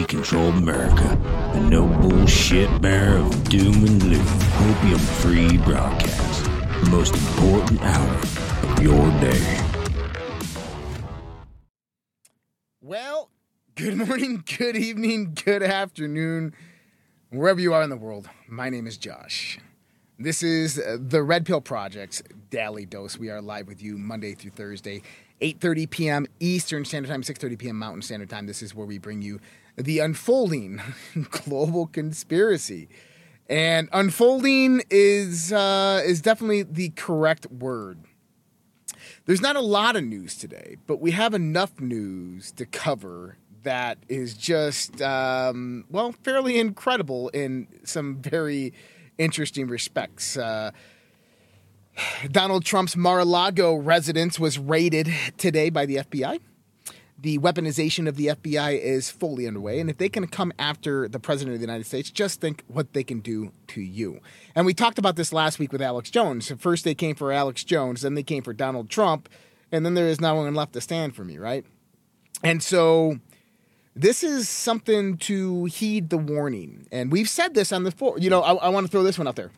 commie controlled America, the no bullshit bearer of doom and gloom, opium free broadcast, the most important hour of your day. Well, good morning, good evening, good afternoon, wherever you are in the world. My name is Josh. This is the Red Pill Project's Daily Dose. We are live with you Monday through Thursday, 8:30 p.m. Eastern Standard Time, 6:30 p.m. Mountain Standard Time. This is where we bring you the unfolding global conspiracy. And unfolding is uh, is definitely the correct word. There's not a lot of news today, but we have enough news to cover that is just um, well fairly incredible in some very interesting respects. Uh, Donald Trump's Mar-a-Lago residence was raided today by the FBI. The weaponization of the FBI is fully underway, and if they can come after the president of the United States, just think what they can do to you. And we talked about this last week with Alex Jones. First, they came for Alex Jones, then they came for Donald Trump, and then there is no one left to stand for me, right? And so this is something to heed the warning. And we've said this on the floor. You know, I, I want to throw this one out there.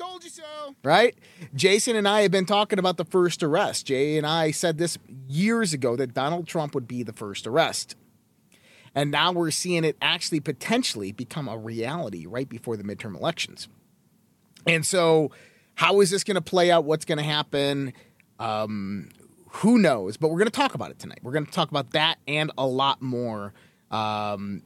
Told you so. Right? Jason and I have been talking about the first arrest. Jay and I said this years ago that Donald Trump would be the first arrest. And now we're seeing it actually potentially become a reality right before the midterm elections. And so, how is this going to play out? What's going to happen? Um, who knows? But we're going to talk about it tonight. We're going to talk about that and a lot more. Um,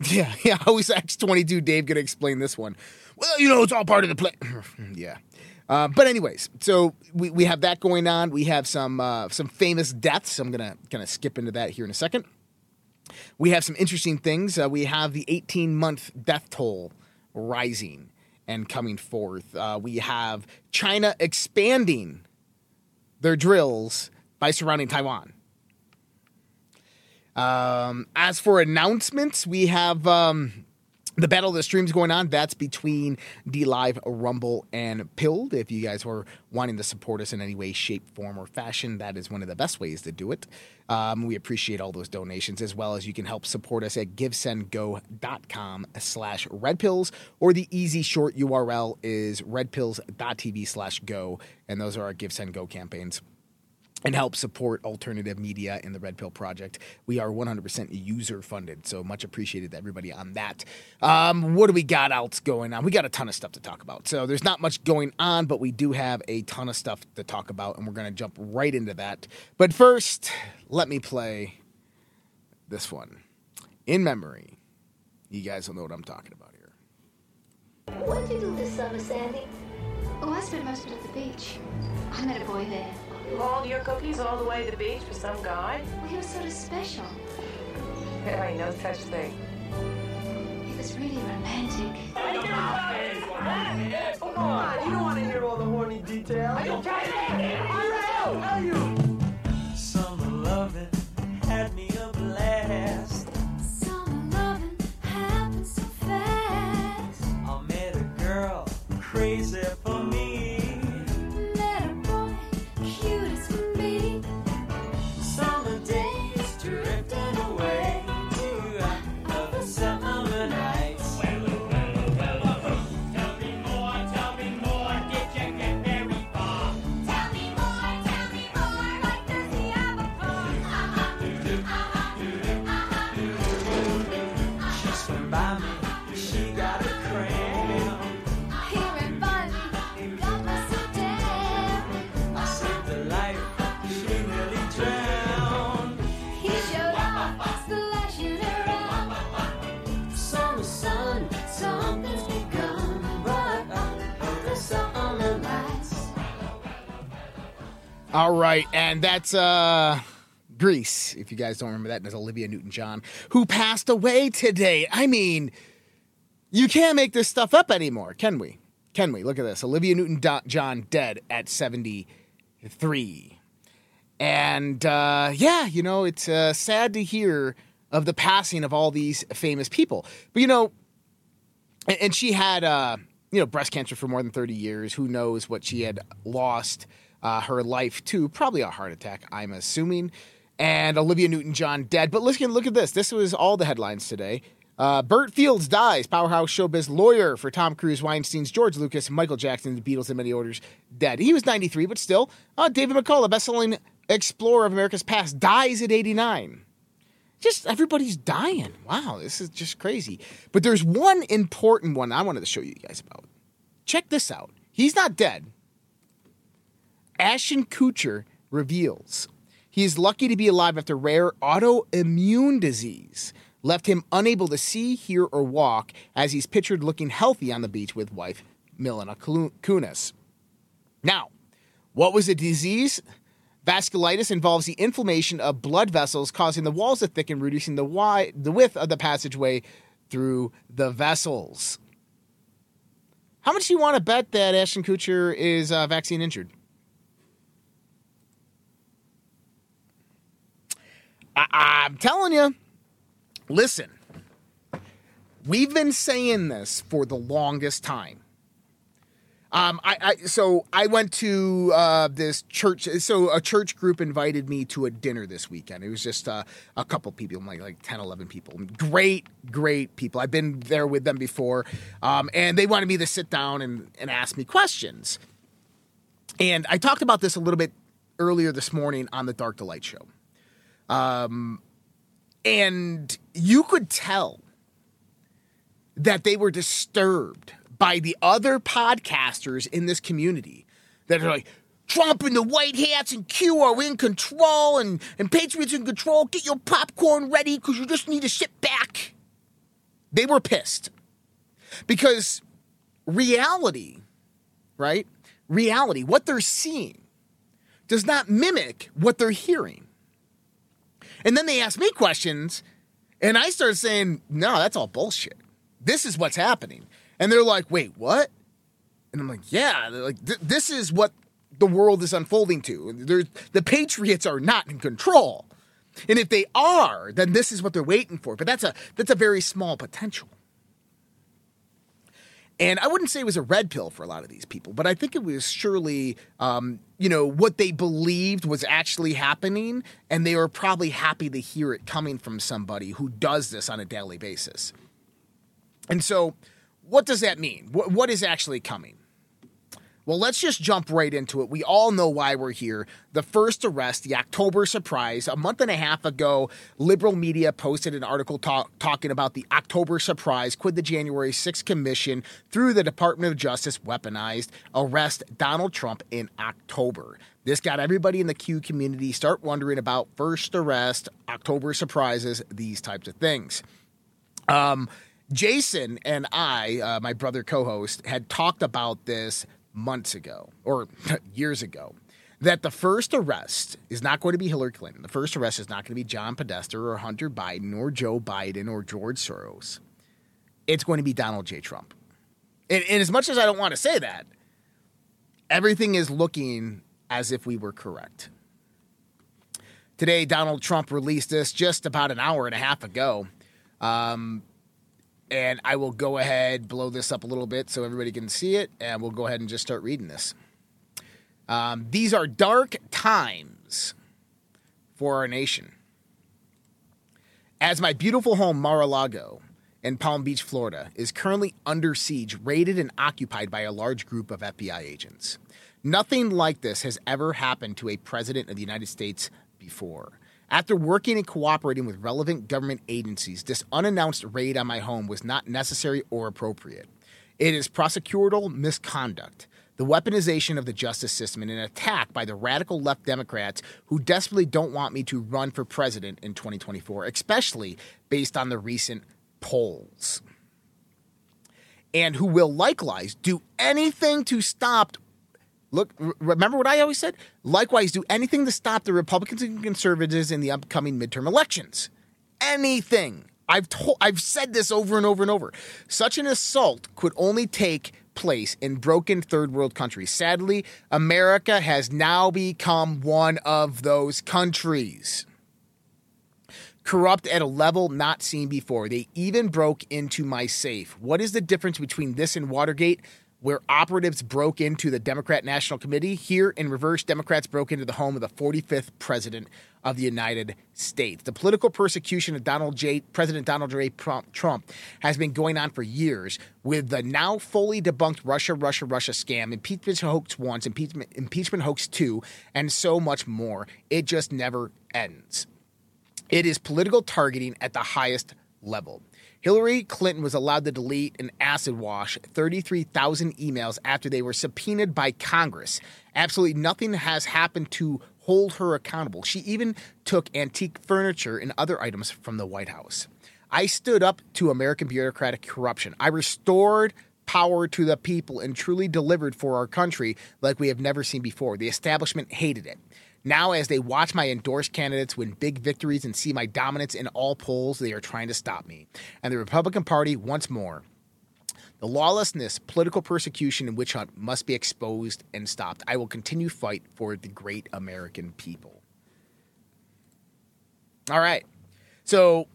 yeah, yeah. I always ask 22 Dave going to explain this one. Well, you know, it's all part of the play. yeah. Uh, but anyways, so we, we have that going on. We have some uh, some famous deaths. I'm gonna gonna skip into that here in a second. We have some interesting things. Uh, we have the 18 month death toll rising and coming forth. Uh, we have China expanding their drills by surrounding Taiwan. Um, as for announcements, we have um, the Battle of the Streams going on. That's between DLive, Rumble, and Pilled. If you guys were wanting to support us in any way, shape, form, or fashion, that is one of the best ways to do it. Um, we appreciate all those donations, as well as you can help support us at givesendgo.com slash redpills, or the easy short URL is redpills.tv slash go, and those are our Give Send Go campaigns and help support alternative media in the Red Pill Project. We are 100% user funded, so much appreciated to everybody on that. Um, what do we got else going on? We got a ton of stuff to talk about. So there's not much going on, but we do have a ton of stuff to talk about, and we're going to jump right into that. But first, let me play this one in memory. You guys will know what I'm talking about here. What did you do this summer, Sandy? Oh, I spent most of it at the beach. I met a boy there. You hauled your cookies all the way to the beach for some guy? Well, he was sort of special. There ain't no such thing. He was really romantic. Come on, you don't want to hear all the horny details. I don't care. All right. How are you? Summer loving had me All right, and that's uh Grease. If you guys don't remember that, and there's Olivia Newton-John who passed away today. I mean, you can't make this stuff up anymore, can we? Can we? Look at this. Olivia Newton-John dead at 73. And uh, yeah, you know, it's uh, sad to hear of the passing of all these famous people. But you know, and, and she had uh, you know breast cancer for more than 30 years. Who knows what she had lost uh, her life to? Probably a heart attack, I'm assuming. and Olivia Newton John dead. But listen, look at this. This was all the headlines today. Uh, Bert Fields dies, powerhouse showbiz lawyer for Tom Cruise, Weinstein's George Lucas, Michael Jackson, the Beatles, and many others, dead. He was 93, but still. Uh, David McCullough, best-selling explorer of America's past, dies at 89. Just everybody's dying. Wow, this is just crazy. But there's one important one I wanted to show you guys about. Check this out. He's not dead. Ashton Kutcher reveals he is lucky to be alive after rare autoimmune disease left him unable to see, hear, or walk as he's pictured looking healthy on the beach with wife Milena Kunis. Now, what was the disease? Vasculitis involves the inflammation of blood vessels, causing the walls to thicken, reducing the, wide, the width of the passageway through the vessels. How much do you want to bet that Ashton Kutcher is uh, vaccine injured? I- I'm telling you. Listen, we've been saying this for the longest time. Um, I, I so I went to uh, this church. So a church group invited me to a dinner this weekend. It was just uh, a couple people, like like 10, 11 people. Great, great people. I've been there with them before, um, and they wanted me to sit down and, and ask me questions. And I talked about this a little bit earlier this morning on the Dark to Light show. Um, and you could tell that they were disturbed by the other podcasters in this community that are like, Trump and the white hats and Q are in control and, and Patriots in control. Get your popcorn ready because you just need to sit back. They were pissed because reality, right? Reality, what they're seeing, does not mimic what they're hearing. And then they asked me questions, and I started saying, no, that's all bullshit. This is what's happening. And they're like, wait, what? And I'm like, yeah, They're like th- this is what the world is unfolding to. They're, the Patriots are not in control. And if they are, then this is what they're waiting for. But that's a that's a very small potential. And I wouldn't say it was a red pill for a lot of these people, but I think it was surely, um, you know, what they believed was actually happening, and they were probably happy to hear it coming from somebody who does this on a daily basis. And so, what does that mean? What, what is actually coming? Well, let's just jump right into it. We all know why we're here. The first arrest, the October surprise. A month and a half ago, liberal media posted an article talk, talking about the October surprise. Could the January 6th Commission, through the Department of Justice, weaponized arrest Donald Trump in October? This got everybody in the Q community start wondering about first arrest, October surprises, these types of things. Um, Jason and I, uh, my brother co-host, had talked about this months ago or years ago that the first arrest is not going to be Hillary Clinton. The first arrest is not going to be John Podesta or Hunter Biden or Joe Biden or George Soros. It's going to be Donald J. Trump. And, and as much as I don't want to say that, everything is looking as if we were correct. Today, Donald Trump released this just about an hour and a half ago. Um, and I will go ahead, blow this up a little bit so everybody can see it, and we'll go ahead and just start reading this. Um, these are dark times for our nation. As my beautiful home, Mar a Lago, in Palm Beach, Florida, is currently under siege, raided, and occupied by a large group of FBI agents. Nothing like this has ever happened to a president of the United States before. After working and cooperating with relevant government agencies, this unannounced raid on my home was not necessary or appropriate. It is prosecutorial misconduct, the weaponization of the justice system, and an attack by the radical left Democrats who desperately don't want me to run for president in 2024, especially based on the recent polls. And who will likewise do anything to stop Look, remember what I always said? Likewise, do anything to stop the Republicans and conservatives in the upcoming midterm elections. Anything. I've told, I've said this over and over and over. Such an assault could only take place in broken third world countries. Sadly, America has now become one of those countries. Corrupt at a level not seen before. They even broke into my safe. What is the difference between this and Watergate? Where operatives broke into the Democrat National Committee. Here in reverse, Democrats broke into the home of the 45th president of the United States. The political persecution of Donald J. President Donald J. Trump has been going on for years with the now fully debunked Russia, Russia, Russia scam, impeachment hoax once, impeachment, impeachment hoax two, and so much more. It just never ends. It is political targeting at the highest level. Hillary Clinton was allowed to delete and acid wash 33,000 emails after they were subpoenaed by Congress. Absolutely nothing has happened to hold her accountable. She even took antique furniture and other items from the White House. I stood up to American bureaucratic corruption. I restored power to the people and truly delivered for our country like we have never seen before. The establishment hated it. Now, as they watch my endorsed candidates win big victories and see my dominance in all polls, they are trying to stop me. And the Republican Party, once more, the lawlessness, political persecution, and witch hunt must be exposed and stopped. I will continue fight for the great American people. All right. So,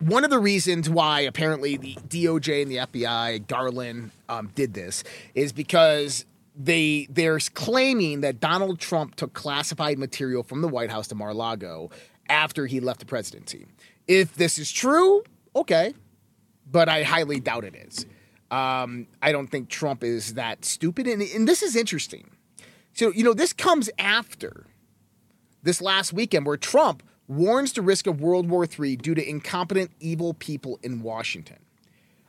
one of the reasons why apparently the DOJ and the FBI, Garland, um, did this is because they they're claiming that Donald Trump took classified material from the White House to Mar-a-Lago after he left the presidency. If this is true, okay, but I highly doubt it is. Um, I don't think Trump is that stupid, and, and this is interesting. So you know, this comes after this last weekend where Trump warns the risk of World War III due to incompetent, evil people in Washington.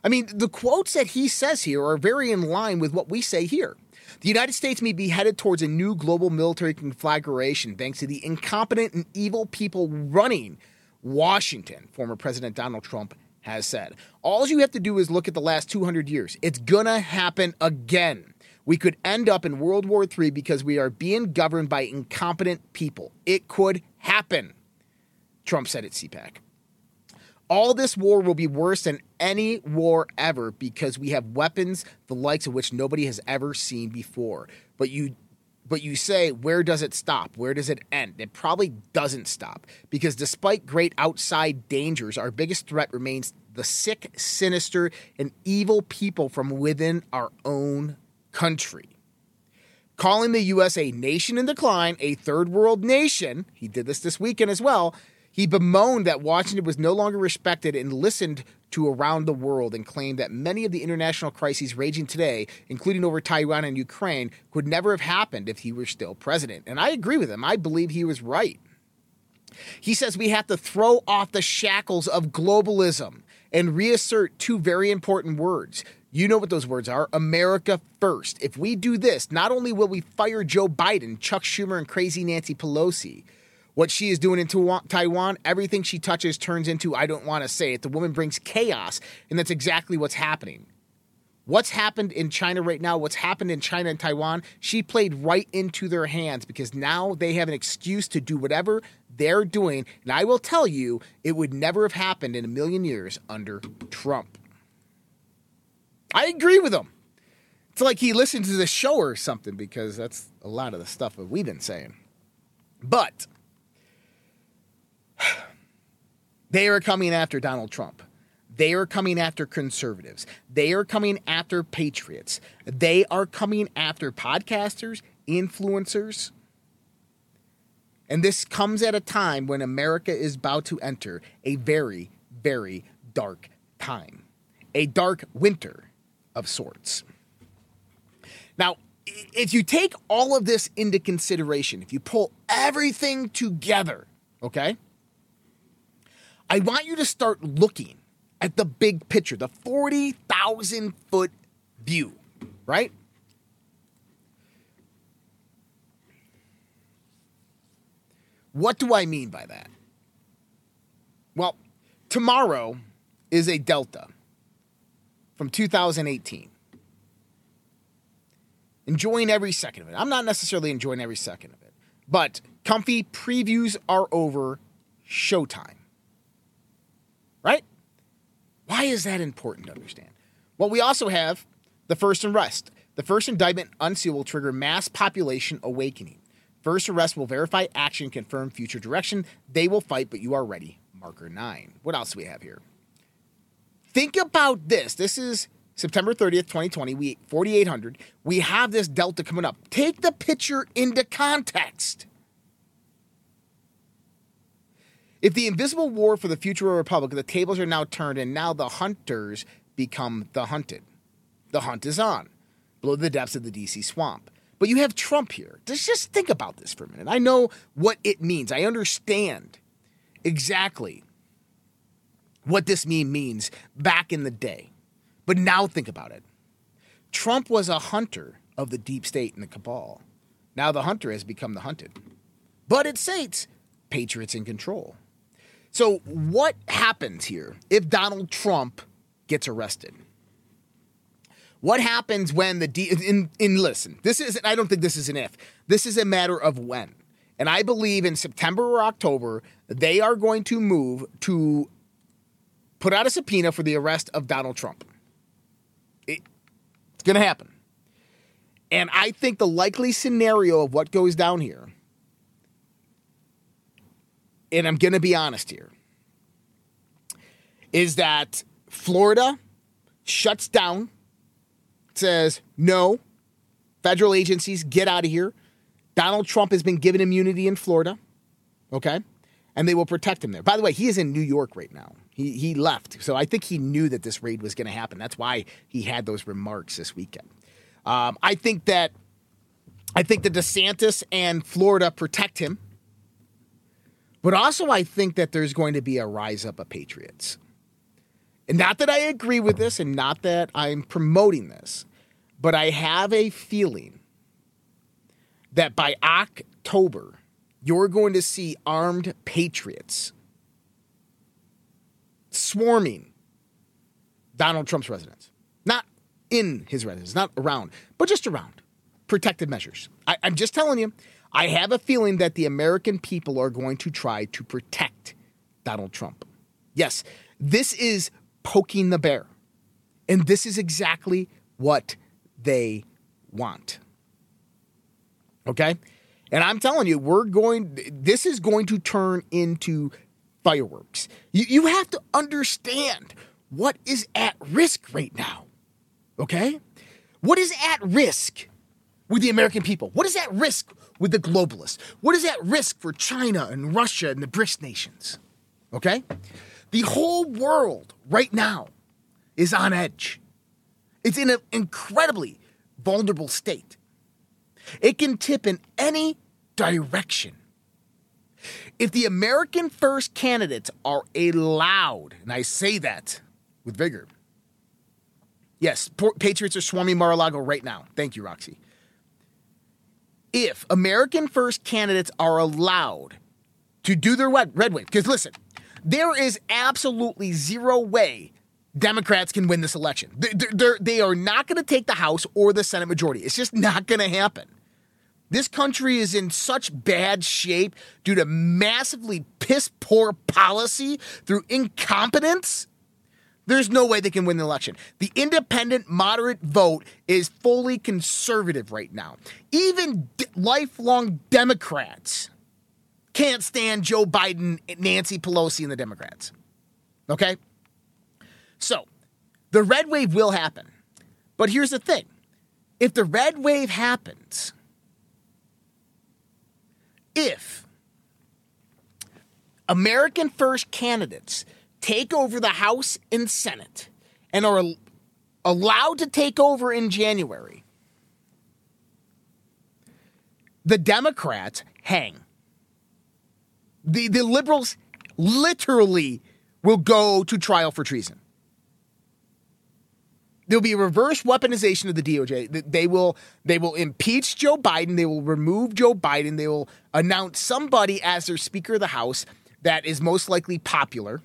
I mean, the quotes that he says here are very in line with what we say here. The United States may be headed towards a new global military conflagration thanks to the incompetent and evil people running Washington, former President Donald Trump has said. All you have to do is look at the last 200 years. It's gonna happen again. We could end up in World War III because we are being governed by incompetent people. It could happen, Trump said at CPAC. All this war will be worse than any war ever because we have weapons the likes of which nobody has ever seen before. But you but you say where does it stop? Where does it end? It probably doesn't stop because despite great outside dangers, our biggest threat remains the sick, sinister, and evil people from within our own country. Calling the US a nation in decline, a third world nation, he did this this weekend as well, he bemoaned that Washington was no longer respected and listened to around the world and claimed that many of the international crises raging today, including over Taiwan and Ukraine, could never have happened if he were still president. And I agree with him. I believe he was right. He says we have to throw off the shackles of globalism and reassert two very important words. You know what those words are America first. If we do this, not only will we fire Joe Biden, Chuck Schumer, and crazy Nancy Pelosi, what she is doing in Taiwan, everything she touches turns into, I don't want to say it. The woman brings chaos, and that's exactly what's happening. What's happened in China right now, what's happened in China and Taiwan, she played right into their hands because now they have an excuse to do whatever they're doing. And I will tell you, it would never have happened in a million years under Trump. I agree with him. It's like he listened to the show or something because that's a lot of the stuff that we've been saying. But they are coming after Donald Trump. They are coming after conservatives. They are coming after patriots. They are coming after podcasters, influencers. And this comes at a time when America is about to enter a very, very dark time, a dark winter of sorts. Now, if you take all of this into consideration, if you pull everything together, okay, I want you to start looking at the big picture, the 40,000 foot view, right? What do I mean by that? Well, tomorrow is a Delta from 2018. Enjoying every second of it. I'm not necessarily enjoying every second of it, but comfy previews are over. Showtime right? Why is that important to understand? Well, Q also have the first arrest. The first indictment unseal will trigger mass population awakening. First arrest will verify action, confirm future direction. They will fight, but you are ready. Marker nine. What else do we have here? Think about this. This is September 30th, 2020, we 4800. We have this delta coming up. Take the picture into context. If the invisible war for the future of a republic, the tables are now turned, and now the hunters become the hunted. The hunt is on, below the depths of the DC swamp. But you have Trump here. Just, just think about this for a minute. I know what it means. I understand exactly what this meme means back in the day. But now think about it. Trump was a hunter of the deep state and the cabal. Now the hunter has become the hunted. But it states patriots in control. So, what happens here if Donald Trump gets arrested? What happens when the D in, in listen, this is I don't think this is an if. This is a matter of when. And I believe in September or October, they are going to move to put out a subpoena for the arrest of Donald Trump. It- it's going to happen. And I think the likely scenario of what goes down here, and I'm going to be honest here, is that Florida shuts down, says, no, federal agencies, get out of here. Donald Trump has been given immunity in Florida, okay? And they will protect him there. By the way, he is in New York right now. He, he left. So I think he knew that this raid was going to happen. That's why he had those remarks this weekend. Um, I think that I think that DeSantis and Florida protect him. But also, I think that there's going to be a rise up of patriots. And not that I agree with this and not that I'm promoting this, but I have a feeling that by October, you're going to see armed patriots swarming Donald Trump's residence. Not in his residence, not around, but just around. Protective measures. I, I'm just telling you, I have a feeling that the American people are going to try to protect Donald Trump. Yes, this is poking the bear. And this is exactly what they want. Okay? And I'm telling you, we're going, this is going to turn into fireworks. You, you have to understand what is at risk right now. Okay? What is at risk with the American people? What is at risk with the globalists? What is at risk for China and Russia and the BRICS nations? Okay? The whole world right now is on edge. It's in an incredibly vulnerable state. It can tip in any direction. If the American first candidates are allowed, and I say that with vigor, yes, Patriots are swarming Mar a Lago right now. Thank you, Roxy. If American first candidates are allowed to do their red, wave, because listen, there is absolutely zero way Democrats can win this election. They're, they're, they are not going to take the House or the Senate majority. It's just not going to happen. This country is in such bad shape due to massively piss poor policy through incompetence. There's no way they can win the election. The independent moderate vote is fully conservative right now. Even d- lifelong Democrats can't stand Joe Biden, Nancy Pelosi, and the Democrats. Okay? So, the red wave will happen. But here's the thing if the red wave happens, if American first candidates take over the House and Senate and are al- allowed to take over in January, the Democrats hang. The, the liberals literally will go to trial for treason. There'll be a reverse weaponization of the DOJ. They will they will impeach Joe Biden. They will remove Joe Biden. They will announce somebody as their Speaker of the House that is most likely popular.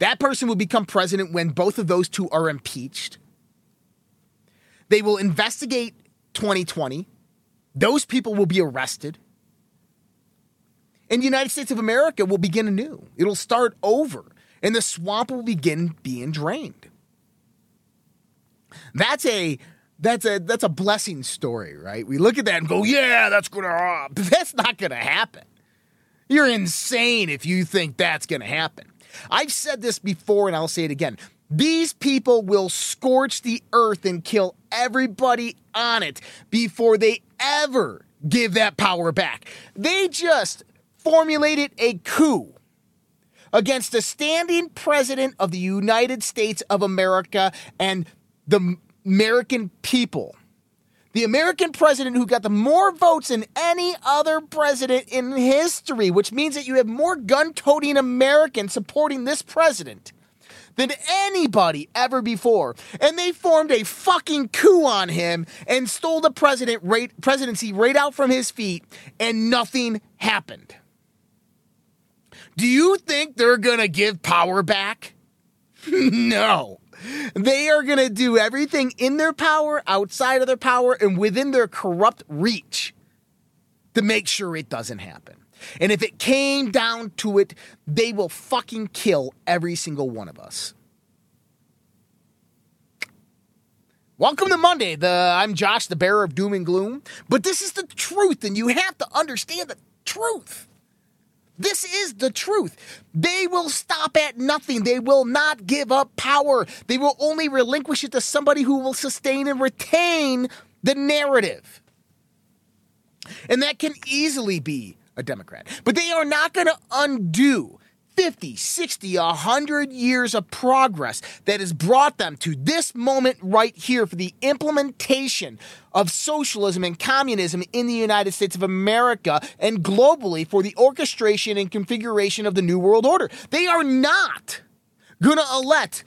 That person will become president when both of those two are impeached. They will investigate 2020. Those people will be arrested. And the United States of America will begin anew. It'll start over, and the swamp will begin being drained. That's a that's a that's a blessing story, right? We look at that and go, "Yeah, that's gonna happen." That's not gonna happen. You're insane if you think that's gonna happen. I've said this before, and I'll say it again. These people will scorch the earth and kill everybody on it before they ever give that power back. They just formulated a coup against the standing president of the United States of America and the American people. The American president who got the more votes than any other president in history, which means that you have more gun toting Americans supporting this president than anybody ever before. And they formed a fucking coup on him and stole the president right, presidency right out from his feet, and nothing happened. Do you think they're gonna give power back? no. They are going to do everything in their power, outside of their power, and within their corrupt reach to make sure it doesn't happen. And if it came down to it, they will fucking kill every single one of us. Welcome to Monday. The I'm Josh, the bearer of doom and gloom, but this is the truth, and you have to understand the truth. This is the truth. They will stop at nothing. They will not give up power. They will only relinquish it to somebody who will sustain and retain the narrative. And that can easily be a Democrat. But they are not going to undo 50, 60, 100 years of progress that has brought them to this moment right here for the implementation of socialism and communism in the United States of America and globally for the orchestration and configuration of the New World Order. They are not going to elect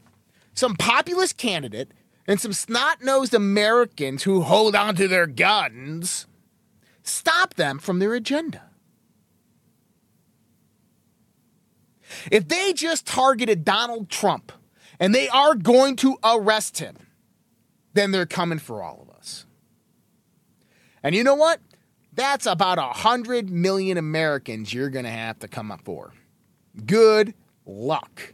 some populist candidate and some snot nosed Americans who hold on to their guns stop them from their agenda. If they just targeted Donald Trump and they are going to arrest him, then they're coming for all of us. And you know what? That's about a hundred million Americans you're going to have to come up for. Good luck.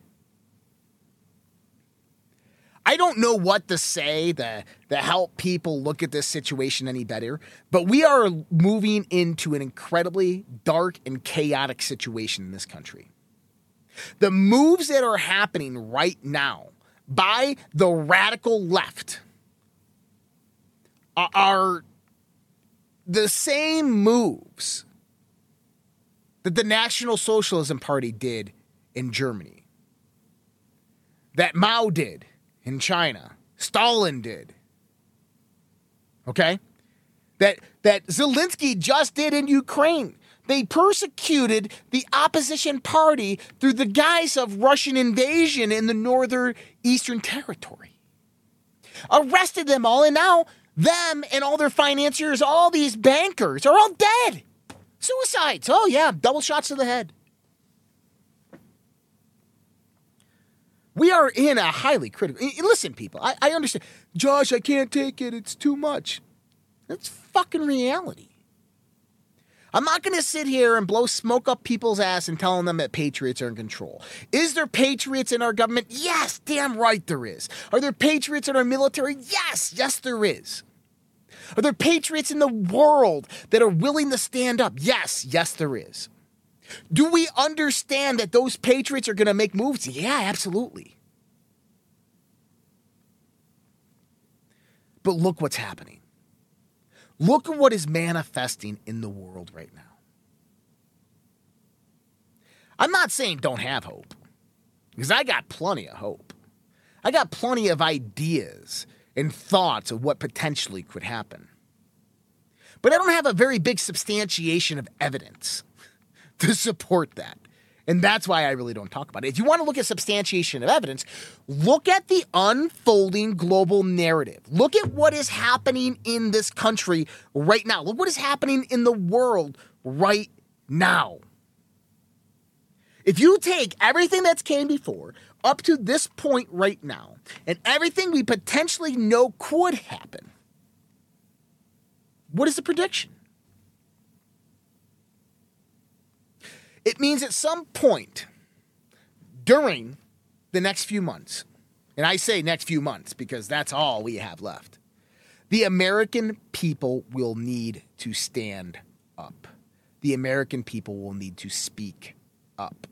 I don't know what to say to, to help people look at this situation any better, but we are moving into an incredibly dark and chaotic situation in this country. The moves that are happening right now by the radical left are- the same moves that the National Socialism Party did in Germany, that Mao did in China, Stalin did. Okay? That that Zelensky just did in Ukraine. They persecuted the opposition party through the guise of Russian invasion in the northern eastern territory. Arrested them all, and now them and all their financiers, all these bankers, are all dead. Suicides. Oh, yeah, double shots to the head. We are in a highly critical. eh, Listen, people, I, I understand. Josh, I can't take it. It's too much. That's fucking reality. I'm not going to sit here and blow smoke up people's ass and telling them that patriots are in control. Is there patriots in our government? Yes, damn right there is. Are there patriots in our military? Yes, yes, there is. Are there patriots in the world that are willing to stand up? Yes, yes, there is. Do we understand that those patriots are going to make moves? Yeah, absolutely. But look what's happening. Look at what is manifesting in the world right now. I'm not saying don't have hope, because I got plenty of hope. I got plenty of ideas and thoughts of what potentially could happen. But I don't have a very big substantiation of evidence to support that. And that's why I really don't talk about it. If you want to look at substantiation of evidence, look at the unfolding global narrative. Look at what is happening in this country right now. Look what is happening in the world right now. If you take everything that's came before up to this point right now and everything we potentially know could happen, what is the prediction? It means at some point during the next few months, and I say next few months because that's all we have left, the American people will need to stand up. The American people will need to speak up.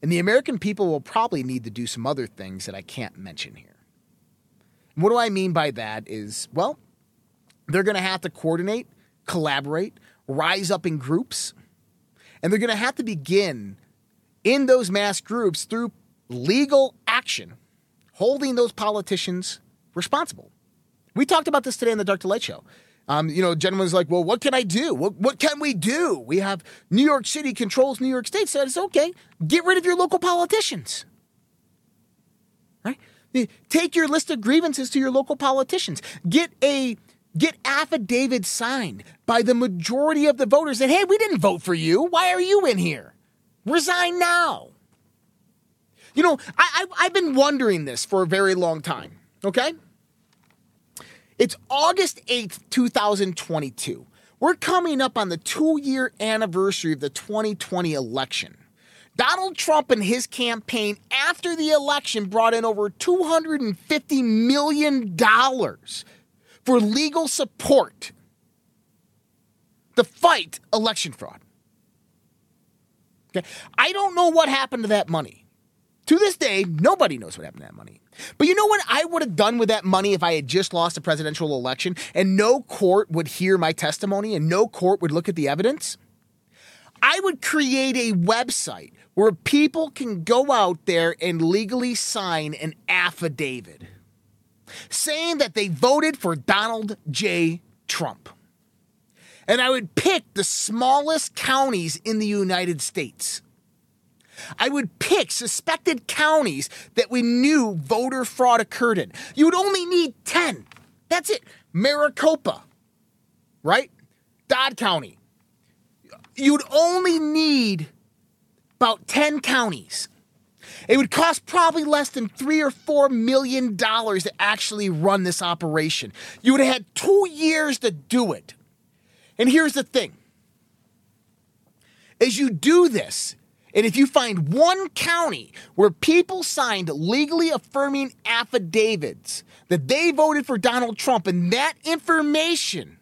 And the American people will probably need to do some other things that I can't mention here. And what do I mean by that is, well, they're going to have to coordinate, collaborate, rise up in groups, and they're going to have to begin in those mass groups through legal action, holding those politicians responsible. We talked about this today in the Dark to Light show. Um, you know, gentleman's like, well, what can I do? What, what can we do? We have New York City controls New York State. So it's okay. Get rid of your local politicians. Right? Take your list of grievances to your local politicians. Get a get affidavits signed by the majority of the voters that, hey, we didn't vote for you. Why are you in here? Resign now. You know, I, I, I've been wondering this for a very long time, okay? It's August 8th, 2022. We're coming up on the two year anniversary of the 2020 election. Donald Trump and his campaign after the election brought in over $250 million for legal support to fight election fraud. Okay. I don't know what happened to that money. To this day, nobody knows what happened to that money. But you know what I would have done with that money if I had just lost a presidential election and no court would hear my testimony and no court would look at the evidence? I would create a website where people can go out there and legally sign an affidavit saying that they voted for Donald J. Trump. And I would pick the smallest counties in the United States. I would pick suspected counties that we knew voter fraud occurred in. You would only need 10. That's it. Maricopa, right? Dodd County. You'd only need about 10 counties. It would cost probably less than three or four million dollars to actually run this operation. You would have had two years to do it. And here's the thing as you do this, and if you find one county where people signed legally affirming affidavits that they voted for Donald Trump, and that information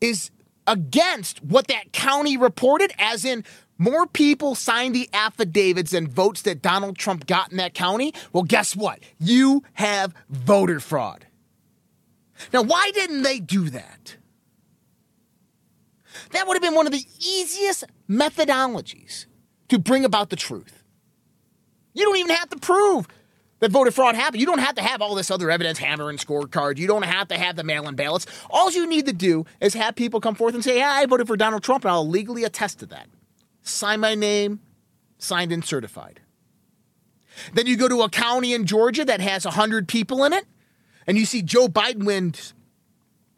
is against what that county reported, as in more people signed the affidavits than votes that Donald Trump got in that county, well, guess what? You have voter fraud. Now, why didn't they do that? That would have been one of the easiest methodologies to bring about the truth. You don't even have to prove that voter fraud happened. You don't have to have all this other evidence, hammer and scorecard. You don't have to have the mail in ballots. All you need to do is have people come forth and say, yeah, I voted for Donald Trump, and I'll legally attest to that. Sign my name, signed and certified. Then you go to a county in Georgia that has 100 people in it, and you see Joe Biden wins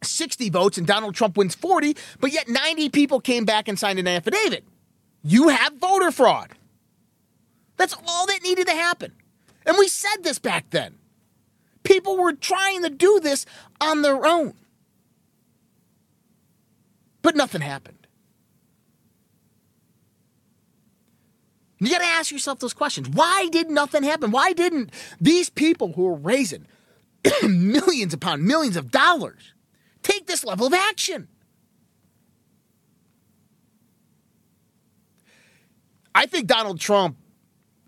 60 votes and Donald Trump wins 40, but yet 90 people came back and signed an affidavit. You have voter fraud. That's all that needed to happen. And we said this back then. People were trying to do this on their own. But nothing happened. You got to ask yourself those questions. Why did nothing happen? Why didn't these people who are raising millions upon millions of dollars take this level of action? I think Donald Trump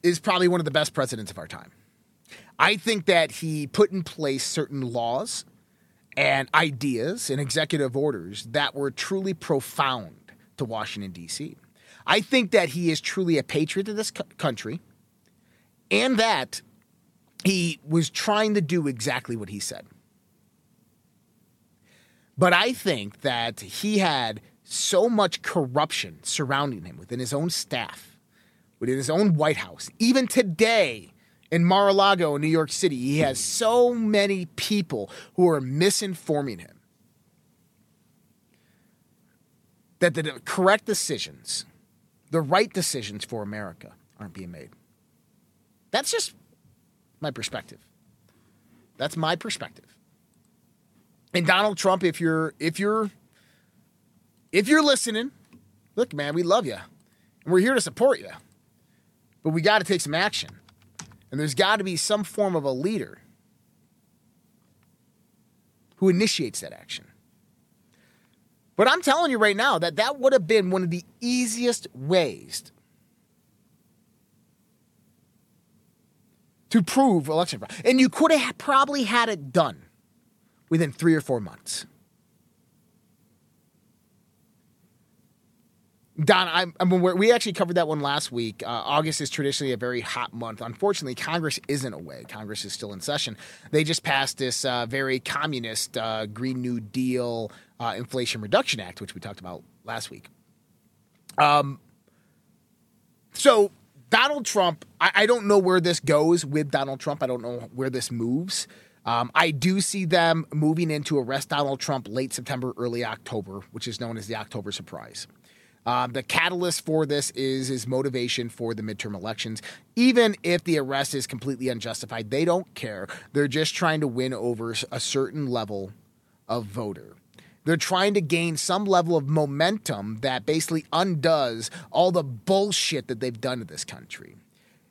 is probably one of the best presidents of our time. I think that he put in place certain laws and ideas and executive orders that were truly profound to Washington, D.C. I think that he is truly a patriot of this co- country and that he was trying to do exactly what he said. But I think that he had so much corruption surrounding him within his own staff, within his own White House. Even today in Mar a Lago in New York City, he has so many people who are misinforming him that the correct decisions, the right decisions for America aren't being made. That's just my perspective. That's my perspective. And Donald Trump, if you're if you're if you're listening, look, man, we love you. And we're here to support you. But we got to take some action. And there's got to be some form of a leader who initiates that action. But I'm telling you right now that that would have been one of the easiest ways to prove election fraud. And you could have probably had it done within three or four months. Don, I'm, I'm aware, we actually covered that one last week. Uh, August is traditionally a very hot month. Unfortunately, Congress isn't away. Congress is still in session. They just passed this uh, very communist uh, Green New Deal uh, Inflation Reduction Act, which we talked about last week. Um, so Donald Trump, I, I don't know where this goes with Donald Trump. I don't know where this moves. Um, I do see them moving into arrest Donald Trump late September, early October, which is known as the October surprise. Um, the catalyst for this is his motivation for the midterm elections. Even if the arrest is completely unjustified, they don't care. They're just trying to win over a certain level of voter. They're trying to gain some level of momentum that basically undoes all the bullshit that they've done to this country.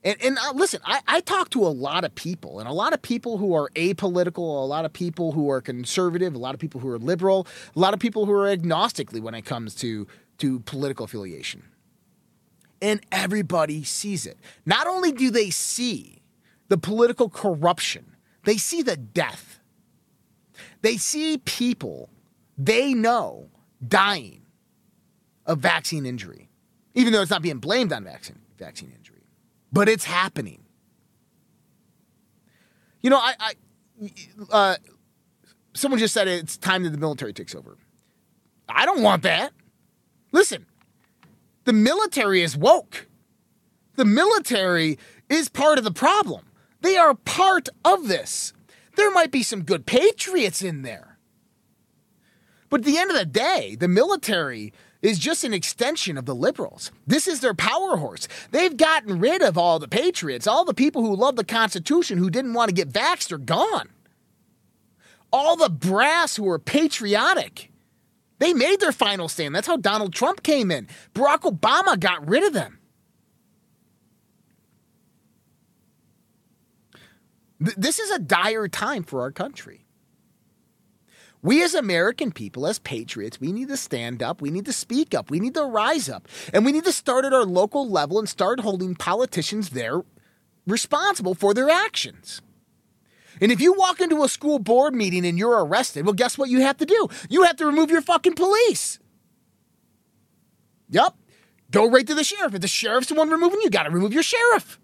And, and uh, listen, I, I talk to a lot of people, and a lot of people who are apolitical, a lot of people who are conservative, a lot of people who are liberal, a lot of people who are agnostically when it comes to to political affiliation. And everybody sees it. Not only do they see the political corruption, they see the death. They see people they know dying of vaccine injury, even though it's not being blamed on vaccine, vaccine injury. But it's happening. You know, I, I uh, someone just said it's time that the military takes over. I don't want that. Listen, the military is woke. The military is part of the problem. They are part of this. There might be some good patriots in there. But at the end of the day, the military is just an extension of the liberals. This is their power horse. They've gotten rid of all the patriots, all the people who love the Constitution who didn't want to get vaxxed are gone. All the brass who are patriotic they made their final stand. That's how Donald Trump came in. Barack Obama got rid of them. Th- this is a dire time for our country. We as American people, as patriots, we need to stand up. We need to speak up. We need to rise up. And we need to start at our local level and start holding politicians there responsible for their actions. And if you walk into a school board meeting and you're arrested, well, guess what you have to do? You have to remove your fucking police. Yep. Go right to the sheriff. If the sheriff's the one removing you, got to remove your sheriff.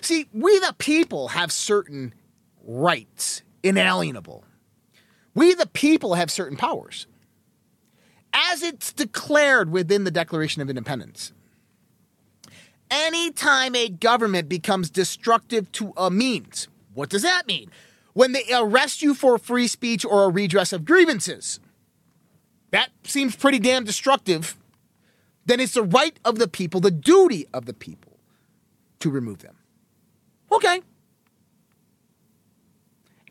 See, we the people have certain rights, inalienable. We the people have certain powers. As it's declared within the Declaration of Independence. Anytime a government becomes destructive to a means, what does that mean? When they arrest you for free speech or a redress of grievances. That seems pretty damn destructive. Then it's the right of the people, the duty of the people to remove them. Okay.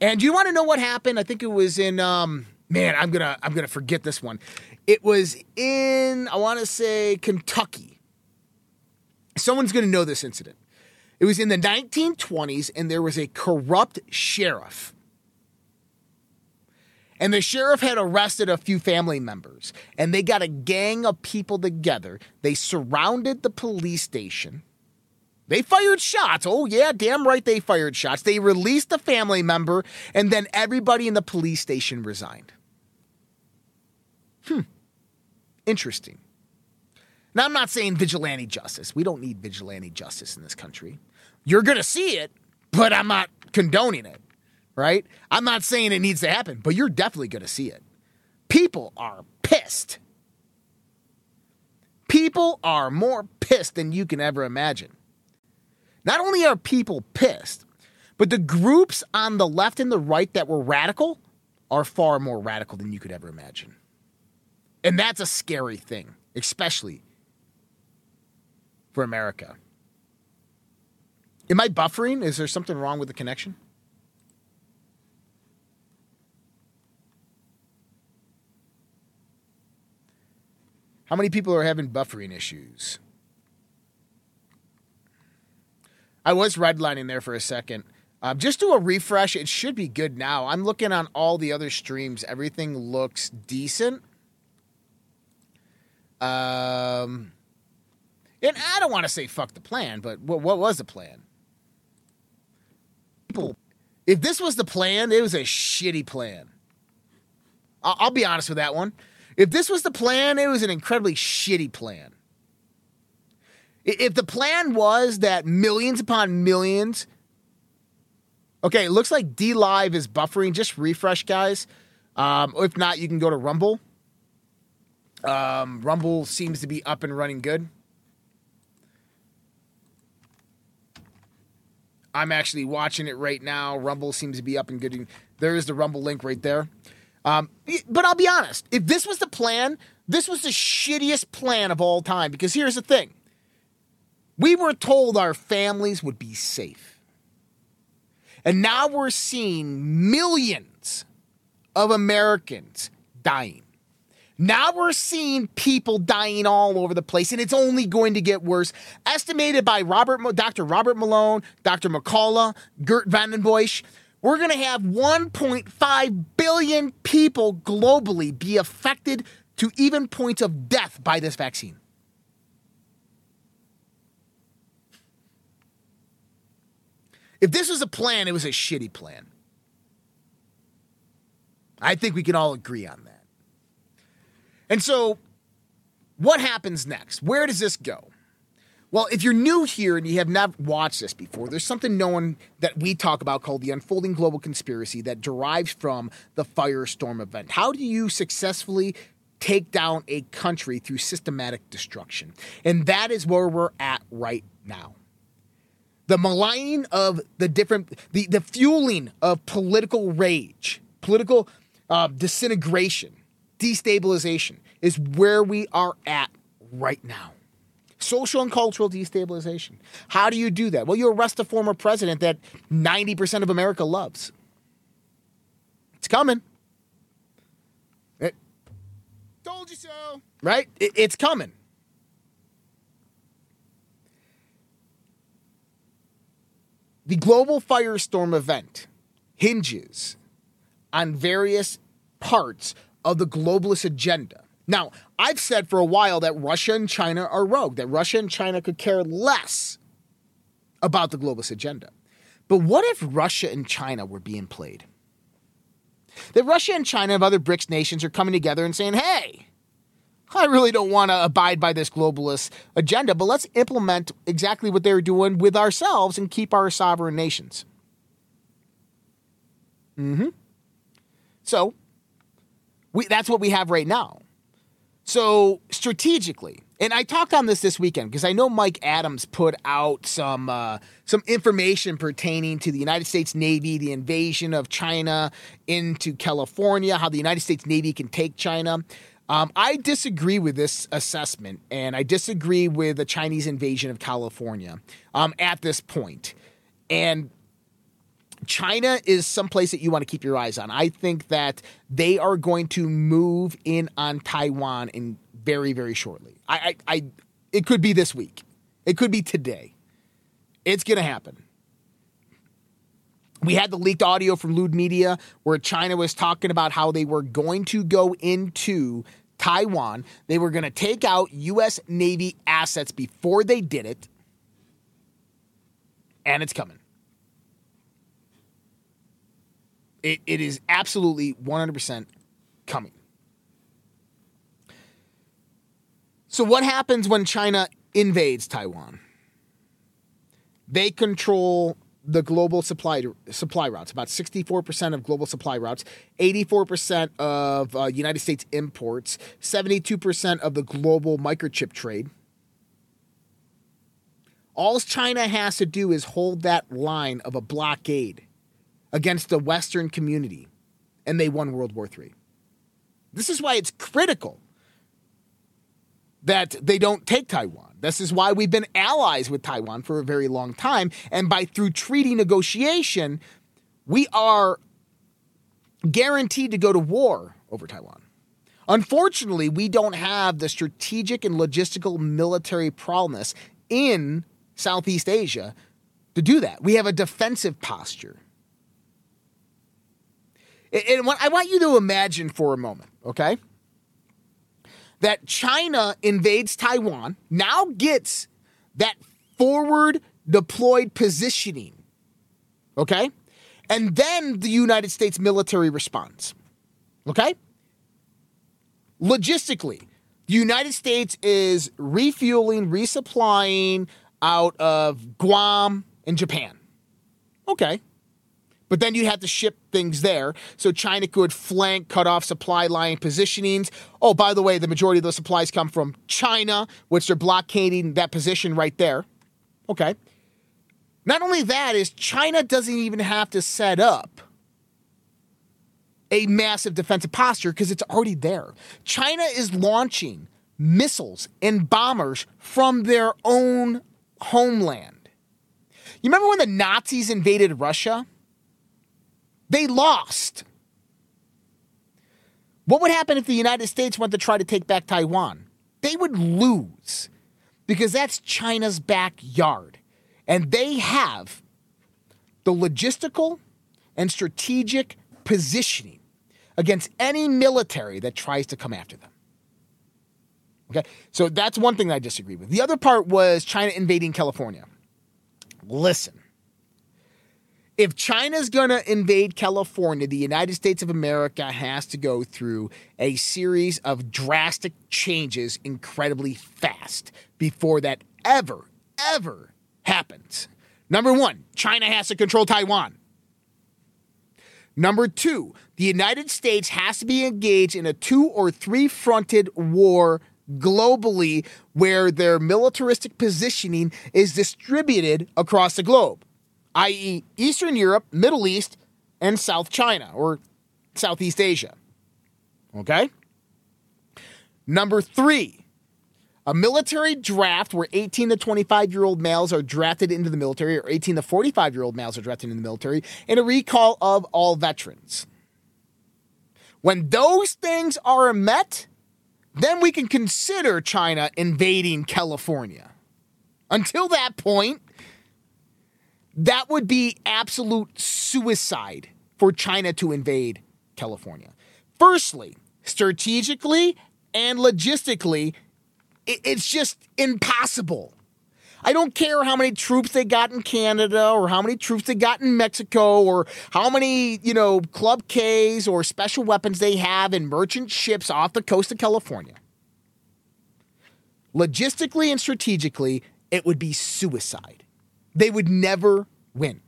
And do you want to know what happened? I think it was in um man, I'm to I'm to forget this one. It was in I want to say Kentucky. Someone's to know this incident. It was in the 1920s, and there was a corrupt sheriff. And the sheriff had arrested a few family members, and they got a gang of people together. They surrounded the police station. They fired shots. Oh, yeah, damn right they fired shots. They released a family member, and then everybody in the police station resigned. Hmm. Interesting. Now, I'm not saying vigilante justice. We don't need vigilante justice in this country. You're going to see it, but I'm not condoning it, right? I'm not saying it needs to happen, but you're definitely going to see it. People are pissed. People are more pissed than you can ever imagine. Not only are people pissed, but the groups on the left and the right that were radical are far more radical than you could ever imagine. And that's a scary thing, especially for America. Am I buffering? Is there something wrong with the connection? How many people are having buffering issues? I was redlining there for a second. Um, just do a refresh. It should be good now. I'm looking on all the other streams. Everything looks decent. Um, and I don't want to say fuck the plan, but what, what was the plan? People, if this was the plan, it was a shitty plan. I'll, I'll be honest with that one. If this was the plan, it was an incredibly shitty plan. If the plan was that millions upon millions, okay, it looks like DLive is buffering. Just refresh, guys. Um, if not, you can go to Rumble. Um, Rumble seems to be up and running good. I'm actually watching it right now. Rumble seems to be up and good. There is the Rumble link right there. Um, but I'll be honest. If this was the plan, this was the shittiest plan of all time. Because here's the thing we were told our families would be safe. And now we're seeing millions of Americans dying. Now we're seeing people dying all over the place, and it's only going to get worse. Estimated by Robert, Dr. Robert Malone, Dr. McCullough, Geert Vanden Bossche, we're going to have 1.5 billion people globally be affected to even points of death by this vaccine. If this was a plan, it was a shitty plan. I think we can all agree on that. And so, what happens next? Where does this go? Well, if you're new here and you have not watched this before, there's something known that we talk about called the unfolding global conspiracy that derives from the firestorm event. How do you successfully take down a country through systematic destruction? And that is where we're at right now the maligning of the different the, the fueling of political rage political uh, disintegration destabilization is where we are at right now. Social and cultural destabilization. How do you do that? Well you arrest a former president that 90% of america loves. It's coming. It- told you so. Right? It- it's coming The global firestorm event hinges on various parts of the globalist agenda. Now, I've said for a while that Russia and China are rogue, that Russia and China could care less about the globalist agenda. But what if Russia and China were being played? That Russia and China and other BRICS nations are coming together and saying, hey, I really don't want to abide by this globalist agenda, but let's implement exactly what they're doing with ourselves and keep our sovereign nations. Mm-hmm. So we, that's what we have right now. So strategically, and I talked on this this weekend because I know Mike Adams put out some uh, some information pertaining to the United States Navy, the invasion of China into California, how the United States Navy can take China. Um, I disagree with this assessment, and I disagree with the Chinese invasion of California um, at this point. And China is someplace that you want to keep your eyes on. I think that they are going to move in on Taiwan in very, very shortly. I, I, I it could be this week. It could be today. It's going to happen. We had the leaked audio from Lude Media where China was talking about how they were going to go into Taiwan. They were going to take out U.S. Navy assets before they did it. And it's coming. It, it is absolutely 100% coming. So, what happens when China invades Taiwan? They control the global supply supply routes. About 64% of global supply routes, 84% of uh, United States imports, 72% of the global microchip trade. All China has to do is hold that line of a blockade against the Western community, and they won World War III. This is why it's critical that they don't take Taiwan. This is why we've been allies with Taiwan for a very long time. And by through treaty negotiation, we are guaranteed to go to war over Taiwan. Unfortunately, we don't have the strategic and logistical military prowess in Southeast Asia to do that. We have a defensive posture. And I want you to imagine for a moment, okay? That China invades Taiwan, now gets that forward deployed positioning, okay? And then the United States military responds. Okay? Logistically, the United States is refueling, resupplying out of Guam and Japan. Okay. But then you have to ship things there. So China could flank, cut off supply line positionings. Oh, by the way, the majority of those supplies come from China, which they're blockading that position right there. Okay. Not only that is China doesn't even have to set up a massive defensive posture because it's already there. China is launching missiles and bombers from their own homeland. You remember when the Nazis invaded Russia? They lost. What would happen if the United States went to try to take back Taiwan? They would lose because that's China's backyard. And they have the logistical and strategic positioning against any military that tries to come after them. Okay, so that's one thing I disagree with. The other part was China invading California. Listen, if China's going to invade California, the United States of America has to go through a series of drastic changes incredibly fast before that ever, ever happens. Number one, China has to control Taiwan. Number two, the United States has to be engaged in a two or three fronted war globally where their militaristic positioning is distributed across the globe, i.e., Eastern Europe, Middle East, and South China or Southeast Asia. Okay? Number three, a military draft where 18 to 25 year old males are drafted into the military, or 18 to 45 year old males are drafted into the military, and a recall of all veterans. When those things are met, then we can consider China invading California. Until that point, that would be absolute suicide for China to invade California. Firstly, strategically and logistically, it's just impossible. I don't care how many troops they got in Canada or how many troops they got in Mexico or how many, you know, Club Ks or special weapons they have in merchant ships off the coast of California. Logistically and strategically, it would be suicide. They would never win.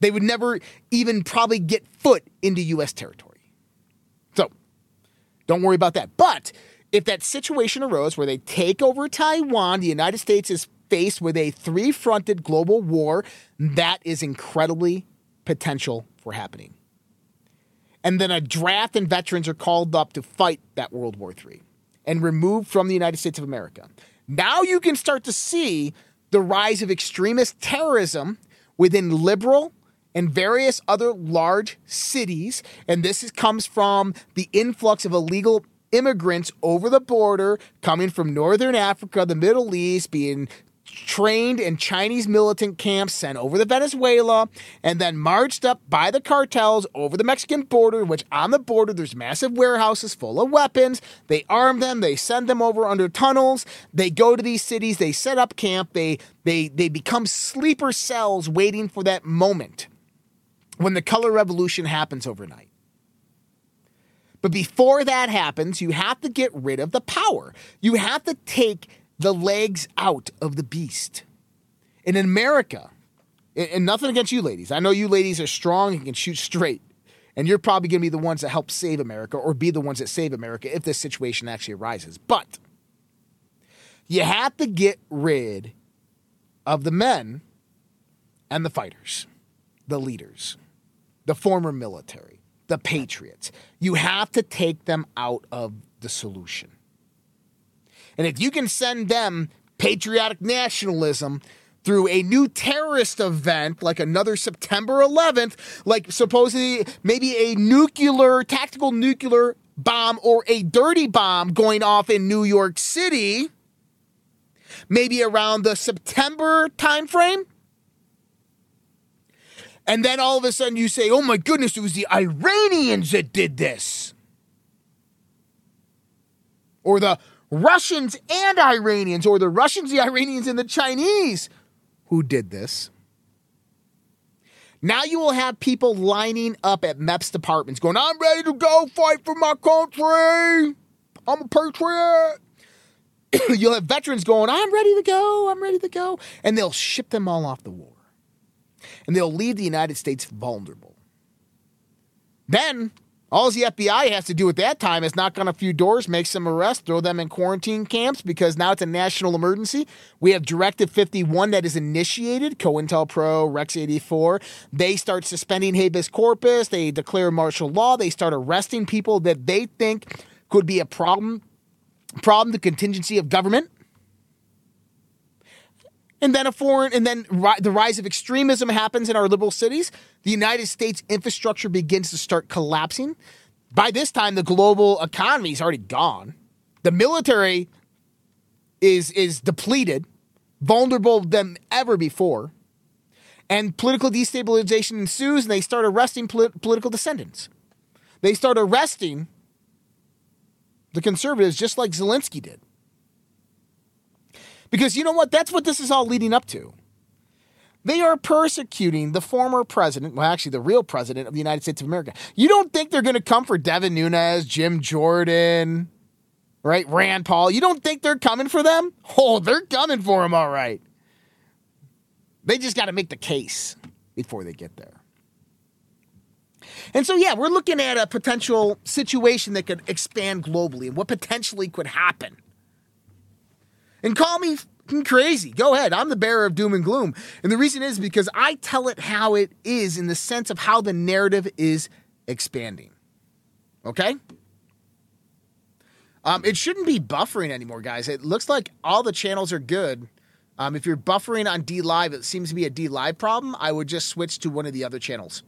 They would never even probably get foot into U.S. territory. So, don't worry about that. But if that situation arose where they take over Taiwan, the United States is faced with a three fronted global war that is incredibly potential for happening. And then a draft and veterans are called up to fight that World War III and removed from the United States of America. Now you can start to see the rise of extremist terrorism within liberal and various other large cities. And this is, comes from the influx of illegal immigrants over the border coming from Northern Africa, the Middle East, being trained in Chinese militant camps sent over to Venezuela and then marched up by the cartels over the Mexican border, which on the border there's massive warehouses full of weapons. They arm them, they send them over under tunnels, they go to these cities, they set up camp, they they they become sleeper cells waiting for that moment when the color revolution happens overnight. But before that happens, you have to get rid of the power. You have to take the legs out of the beast. And in America, and nothing against you ladies, I know you ladies are strong and can shoot straight. And you're probably going to be the ones that help save America or be the ones that save America if this situation actually arises. But you have to get rid of the men and the fighters, the leaders, the former military, the patriots. You have to take them out of the solution. And if you can send them patriotic nationalism through a new terrorist event like another September 11th, like supposedly maybe a nuclear, tactical nuclear bomb or a dirty bomb going off in New York City, maybe around the September timeframe. And then all of a sudden you say, oh my goodness, it was the Iranians that did this. Or the Russians and Iranians, or the Russians, the Iranians, and the Chinese who did this. Now you will have people lining up at MEPS departments going, I'm ready to go fight for my country. I'm a patriot. You'll have veterans going, I'm ready to go. I'm ready to go. And they'll ship them all off the war. And they'll leave the United States vulnerable. Then all the FBI has to do at that time is knock on a few doors, make some arrests, throw them in quarantine camps because now it's a national emergency. We have Directive 51 that is initiated, COINTELPRO, Rex 84. They start suspending habeas corpus, they declare martial law, they start arresting people that they think could be a problem problem the contingency of government and then a foreign and then ri- the rise of extremism happens in our liberal cities. The united states infrastructure begins to start collapsing. By this time the global economy is already gone. The military is is depleted vulnerable than ever before and political destabilization ensues and they start arresting polit- political descendants. They start arresting the conservatives just like zelensky did because you know what? That's what this is all leading up to. They are persecuting the former president, well, actually, the real president of the United States of America. You don't think they're going to come for Devin Nunes, Jim Jordan, right? Rand Paul. You don't think they're coming for them? Oh, they're coming for them, all right. They just got to make the case before they get there. And so, yeah, we're looking at a potential situation that could expand globally and what potentially could happen. And call me crazy. Go ahead. I'm the bearer of doom and gloom. And the reason is because I tell it how it is in the sense of how the narrative is expanding. Okay? Um, it shouldn't be buffering anymore, guys. It looks like all the channels are good. Um, if you're buffering on DLive, it seems to be a DLive problem. I would just switch to one of the other channels.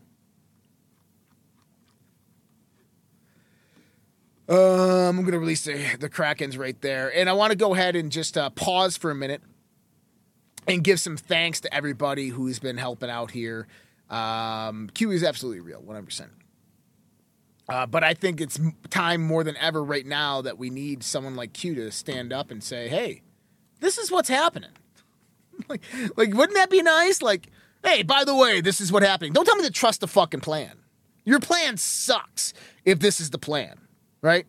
Um, I'm going to release the, the Krakens right there. And I want to go ahead and just uh, pause for a minute and give some thanks to everybody who's been helping out here. Um, Q is absolutely real, 100%. Uh, but I think it's time more than ever right now that we need someone like Q to stand up and say, hey, this is what's happening. like, like, wouldn't that be nice? Like, hey, by the way, this is what's happening. Don't tell me to trust the fucking plan. Your plan sucks if this is the plan right?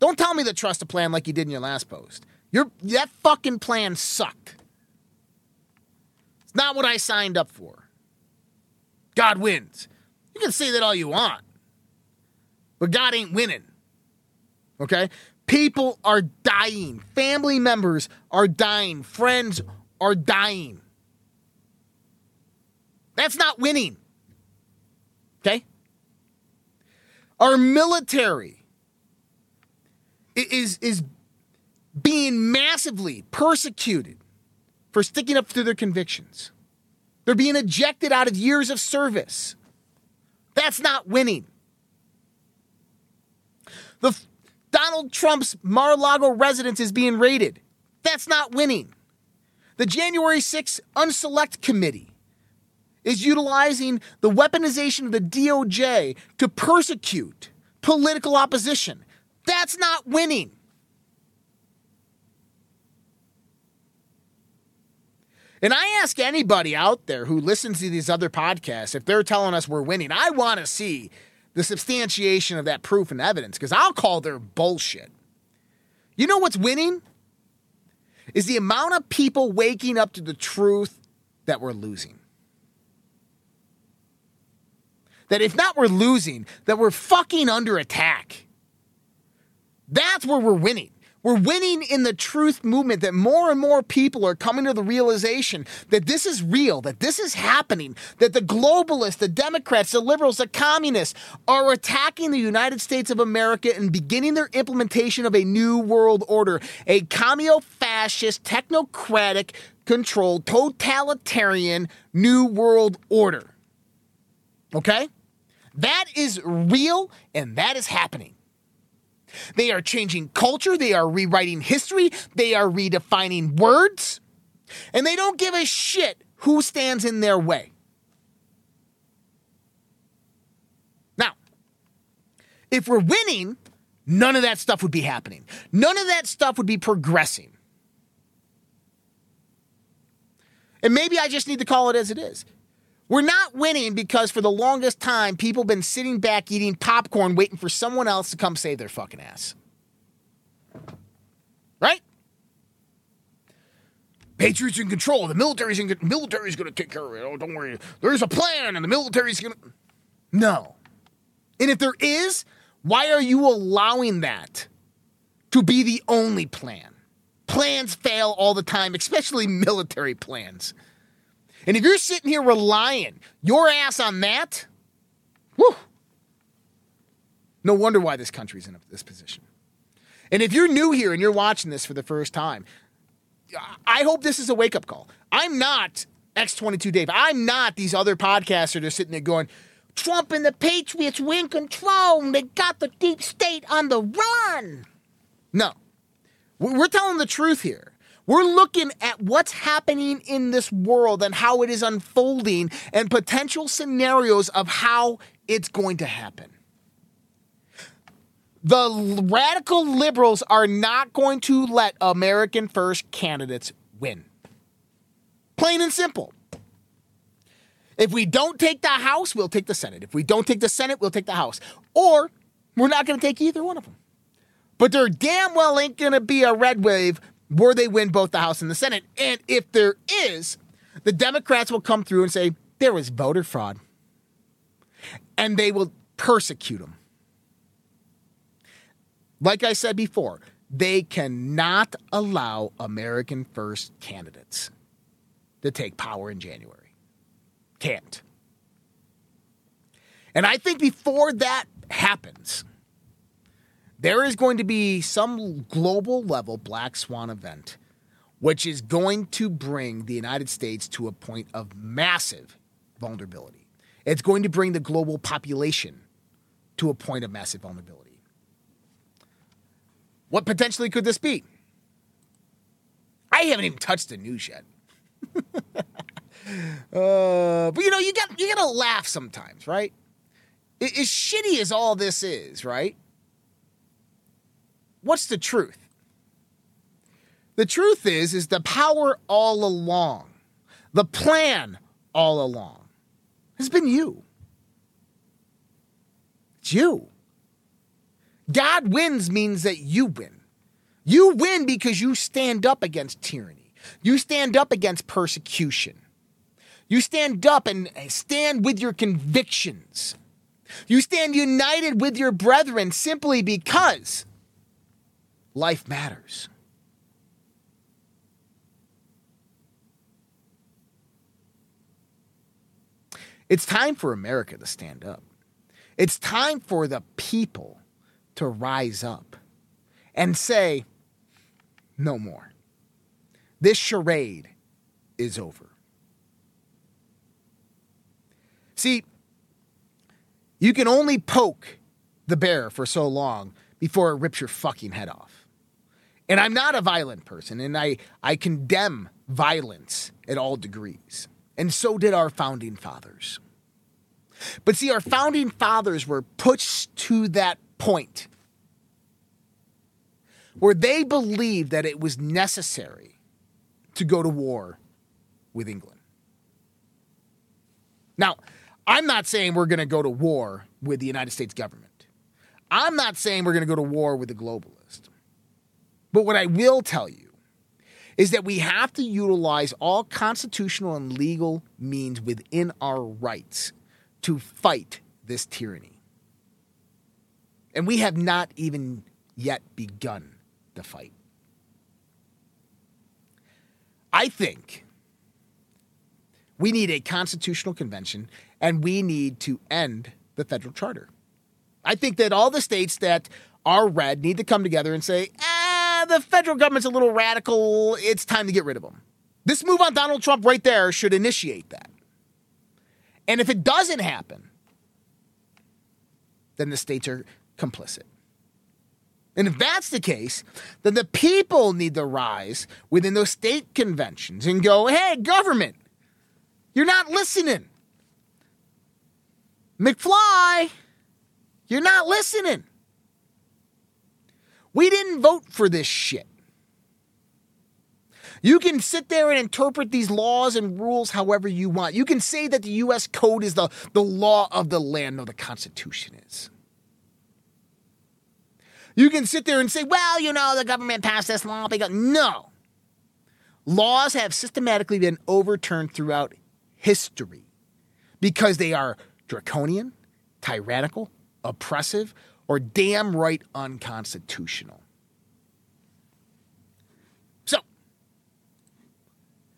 Don't tell me to trust a plan like you did in your last post. Your that fucking plan sucked. It's not what I signed up for. God wins. You can say that all you want, but God ain't winning. Okay? People are dying. Family members are dying. Friends are dying. That's not winning. Okay? Our military is is being massively persecuted for sticking up to their convictions. They're being ejected out of years of service. That's not winning. The Donald Trump's Mar-a-Lago residence is being raided. That's not winning. The January 6th Unselect Committee is utilizing the weaponization of the DOJ to persecute political opposition. That's not winning. And I ask anybody out there who listens to these other podcasts if they're telling us we're winning, I want to see the substantiation of that proof and evidence because I'll call their bullshit. You know what's winning? Is the amount of people waking up to the truth that we're losing. That if not we're losing, that we're fucking under attack. That's where we're winning. We're winning in the truth movement that more and more people are coming to the realization that this is real, that this is happening, that the globalists, the Democrats, the liberals, the communists are attacking the United States of America and beginning their implementation of a new world order, a commie fascist, technocratic, controlled, totalitarian new world order. Okay? That is real and that is happening. They are changing culture, they are rewriting history, they are redefining words, and they don't give a shit who stands in their way. Now, if we're winning, none of that stuff would be happening. None of that stuff would be progressing. And maybe I just need to call it as it is. We're not winning because for the longest time, people have been sitting back eating popcorn waiting for someone else to come save their fucking ass. Right? Patriots in control. The military's in military's going to take care of it. Oh, don't worry. There's a plan, and the military's going to. No. And if there is, why are you allowing that to be the only plan? Plans fail all the time, especially military plans. And if you're sitting here relying your ass on that, whew, no wonder why this country's in this position. And if you're new here and you're watching this for the first time, I hope this is a wake up call. I'm not X22 Dave. I'm not these other podcasters that are sitting there going, Trump and the Patriots win control they got the deep state on the run. No. We're telling the truth here. We're looking at what's happening in this world and how it is unfolding and potential scenarios of how it's going to happen. The radical liberals are not going to let American first candidates win. Plain and simple. If we don't take the House, we'll take the Senate. If we don't take the Senate, we'll take the House. Or we're not going to take either one of them. But there damn well ain't going to be a red wave where they win both the House and the Senate. And if there is, the Democrats will come through and say there was voter fraud. And they will persecute them. Like I said before, they cannot allow American first candidates to take power in January. Can't. And I think before that happens, there is going to be some global level black swan event, which is going to bring the United States to a point of massive vulnerability. It's going to bring the global population to a point of massive vulnerability. What potentially could this be? I haven't even touched the news yet. uh, but you know, you got you gotta laugh sometimes, right? As shitty as all this is, right? What's the truth? The truth is, is the power all along, the plan all along, has been you. It's you. God wins means that you win. You win because you stand up against tyranny. You stand up against persecution. You stand up and stand with your convictions. You stand united with your brethren simply because life matters. It's time for America to stand up. It's time for the people to rise up and say, no more. This charade is over. See, you can only poke the bear for so long before it rips your fucking head off. And I'm not a violent person, and I, I condemn violence at all degrees. And so did our founding fathers. But see, our founding fathers were pushed to that point where they believed that it was necessary to go to war with England. Now, I'm not saying we're going to go to war with the United States government. I'm not saying we're going to go to war with the globalist. But what I will tell you is that we have to utilize all constitutional and legal means within our rights to fight this tyranny. And we have not even yet begun the fight. I think we need a constitutional convention and we need to end the federal charter. I think that all the states that are red need to come together and say, eh, the federal government's a little radical. It's time to get rid of them. This move on Donald Trump right there should initiate that. And if it doesn't happen, then the states are complicit. And if that's the case, then the people need to rise within those state conventions and go, hey, government, you're not listening. McFly, you're not listening. We didn't vote for this shit. You can sit there and interpret these laws and rules however you want. You can say that the US code is the, the law of the land. No, the Constitution is. You can sit there and say, well, you know, the government passed this law. Go, no. Laws have systematically been overturned throughout history because they are draconian, tyrannical, oppressive, or damn right unconstitutional. So,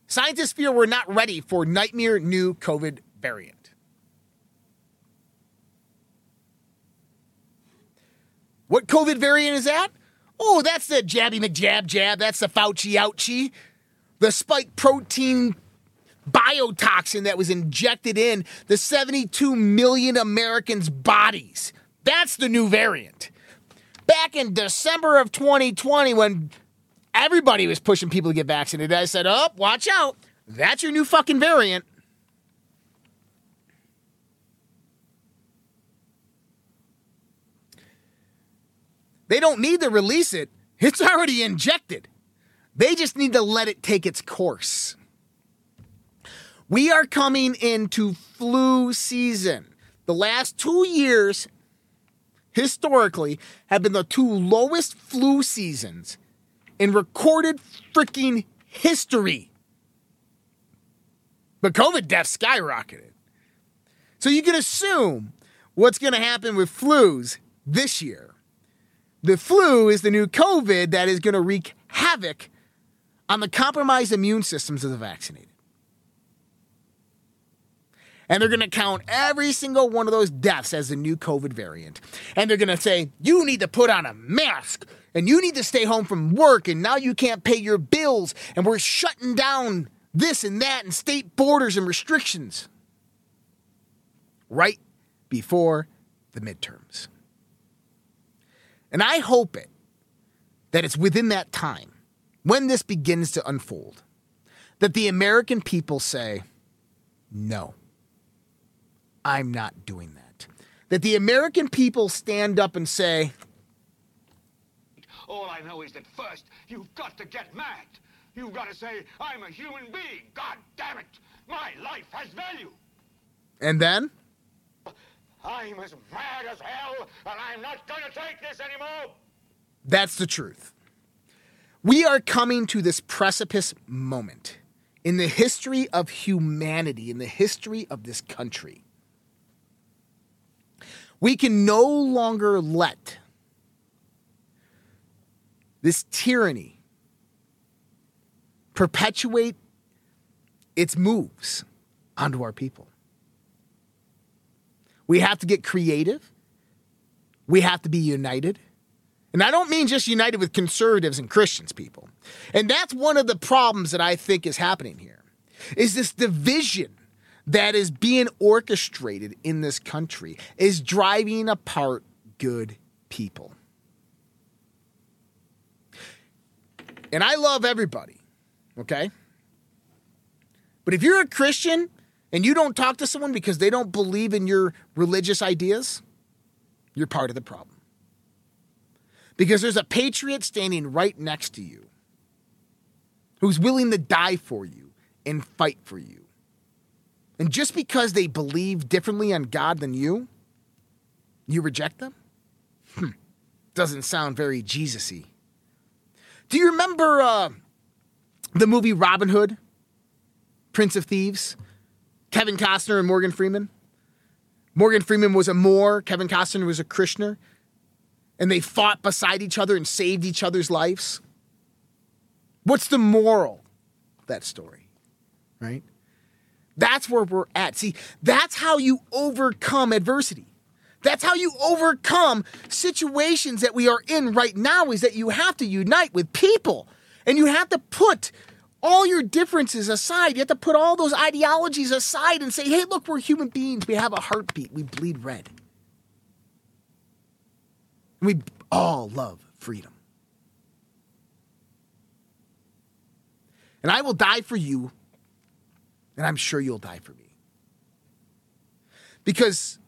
scientists fear we're not ready for nightmare new COVID variant. What COVID variant is that? Oh, that's the Jabby McJab Jab. That's the Fauci Ouchie. The spike protein biotoxin that was injected in the 72 million Americans' bodies. That's the new variant. Back in December of 2020, when everybody was pushing people to get vaccinated, I said, Oh, watch out. That's your new fucking variant. They don't need to release it, it's already injected. They just need to let it take its course. We are coming into flu season. The last two years, historically, have been the two lowest flu seasons in recorded freaking history. But COVID deaths skyrocketed. So you can assume what's going to happen with flus this year. The flu is the new COVID that is going to wreak havoc on the compromised immune systems of the vaccinated. And they're going to count every single one of those deaths as the new COVID variant. And they're going to say, you need to put on a mask and you need to stay home from work and now you can't pay your bills and we're shutting down this and that and state borders and restrictions. Right before the midterms. And I hope it that it's within that time when this begins to unfold that the American people say, no, I'm not doing that. That the American people stand up and say, All I know is that first, you've got to get mad. You've got to say, I'm a human being. God damn it. My life has value. and then, I'm as mad as hell, and I'm not going to take this anymore. That's the truth. We are coming to this precipice moment in the history of humanity, in the history of this country. We can no longer let this tyranny perpetuate its moves onto our people. We have to get creative. We have to be united. And I don't mean just united with conservatives and Christians, people. And that's one of the problems that I think is happening here. Is this division that is being orchestrated in this country is driving apart good people. And I love everybody, okay? But if you're a Christian and you don't talk to someone because they don't believe in your religious ideas, you're part of the problem. Because there's a patriot standing right next to you who's willing to die for you and fight for you. And just because they believe differently on God than you, you reject them? Hmm. Doesn't sound very Jesus y. Do you remember uh, the movie Robin Hood? Prince of Thieves? Kevin Costner and Morgan Freeman? Morgan Freeman was a Moor, Kevin Costner was a Krishner, and they fought beside each other and saved each other's lives. What's the moral of that story? Right? That's where we're at. See, that's how you overcome adversity. That's how you overcome situations that we are in right now is that you have to unite with people and you have to put all your differences aside. You have to put all those ideologies aside and say, hey, look, we're human beings. We have a heartbeat. We bleed red. We all love freedom. And I will die for you, and I'm sure you'll die for me. Because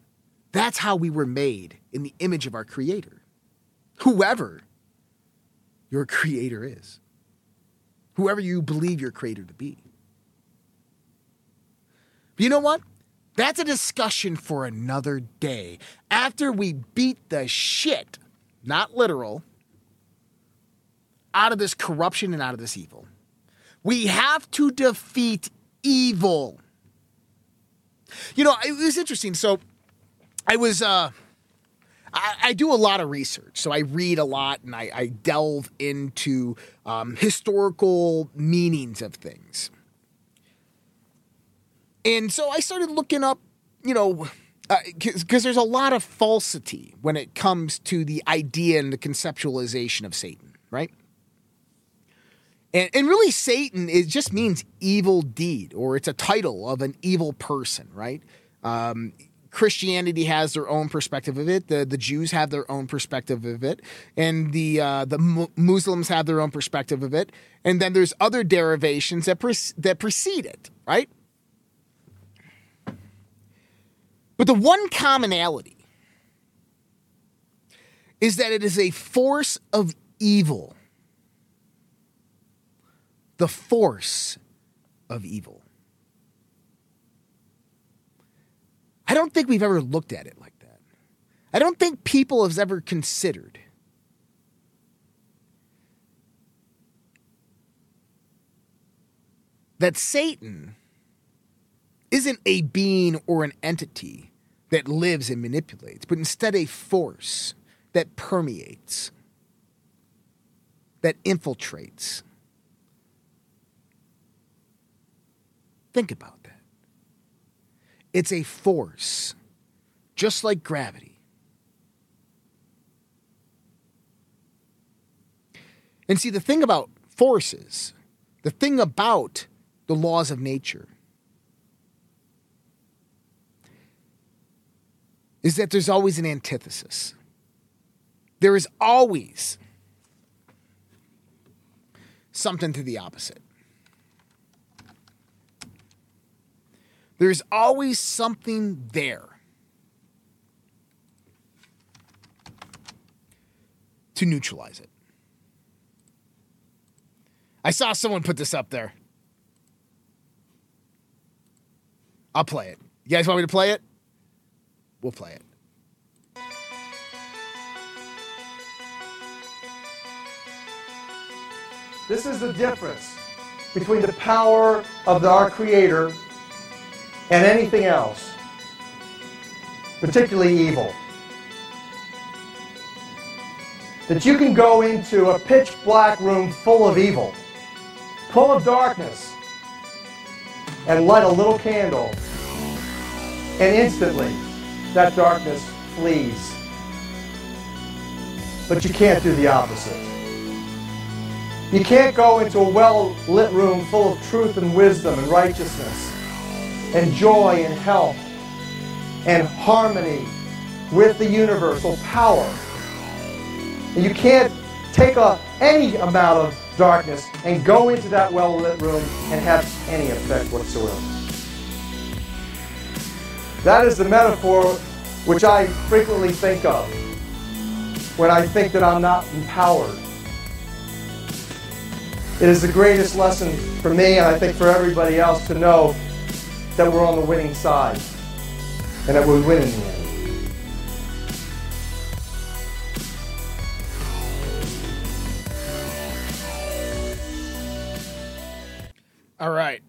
that's how we were made in the image of our Creator, whoever your Creator is. whoever you believe your creator to be. But you know what? That's a discussion for another day. After we beat the shit, not literal, out of this corruption and out of this evil. We have to defeat evil. You know, it was interesting. So I was uh I, I do a lot of research. So I read a lot and I, I delve into um, historical meanings of things. And so I started looking up, you know, because there's a lot of falsity when it comes to the idea and the conceptualization of Satan, right? And, and really, Satan it just means evil deed, or it's a title of an evil person, right? Um, Christianity has their own perspective of it. The the Jews have their own perspective of it, and the uh, the Mu- Muslims have their own perspective of it. And then there's other derivations that pre- that precede it, right? But the one commonality is that it is a force of evil. The force of evil. I don't think we've ever looked at it like that. I don't think people have ever considered that Satan isn't a being or an entity that lives and manipulates, but instead a force that permeates, that infiltrates. Think about that. It's a force, just like gravity. And see, the thing about forces, the thing about the laws of nature, is that there's always an antithesis. There is always something to the opposite. There's always something there to neutralize it. I saw someone put this up there. I'll play it. You guys want me to play it? We'll play it. This is the difference between the power of our Creator and anything else, particularly evil. That you can go into a pitch black room full of evil, full of darkness, and light a little candle, and instantly that darkness flees. But you can't do the opposite. You can't go into a well lit room full of truth and wisdom and righteousness and joy and health and harmony with the universal power. You can't take a, any amount of darkness and go into that well lit room and have any effect whatsoever. That is the metaphor which I frequently think of when I think that I'm not empowered. It is the greatest lesson for me, and I think for everybody else, to know that we're on the winning side and that we're winning. All right.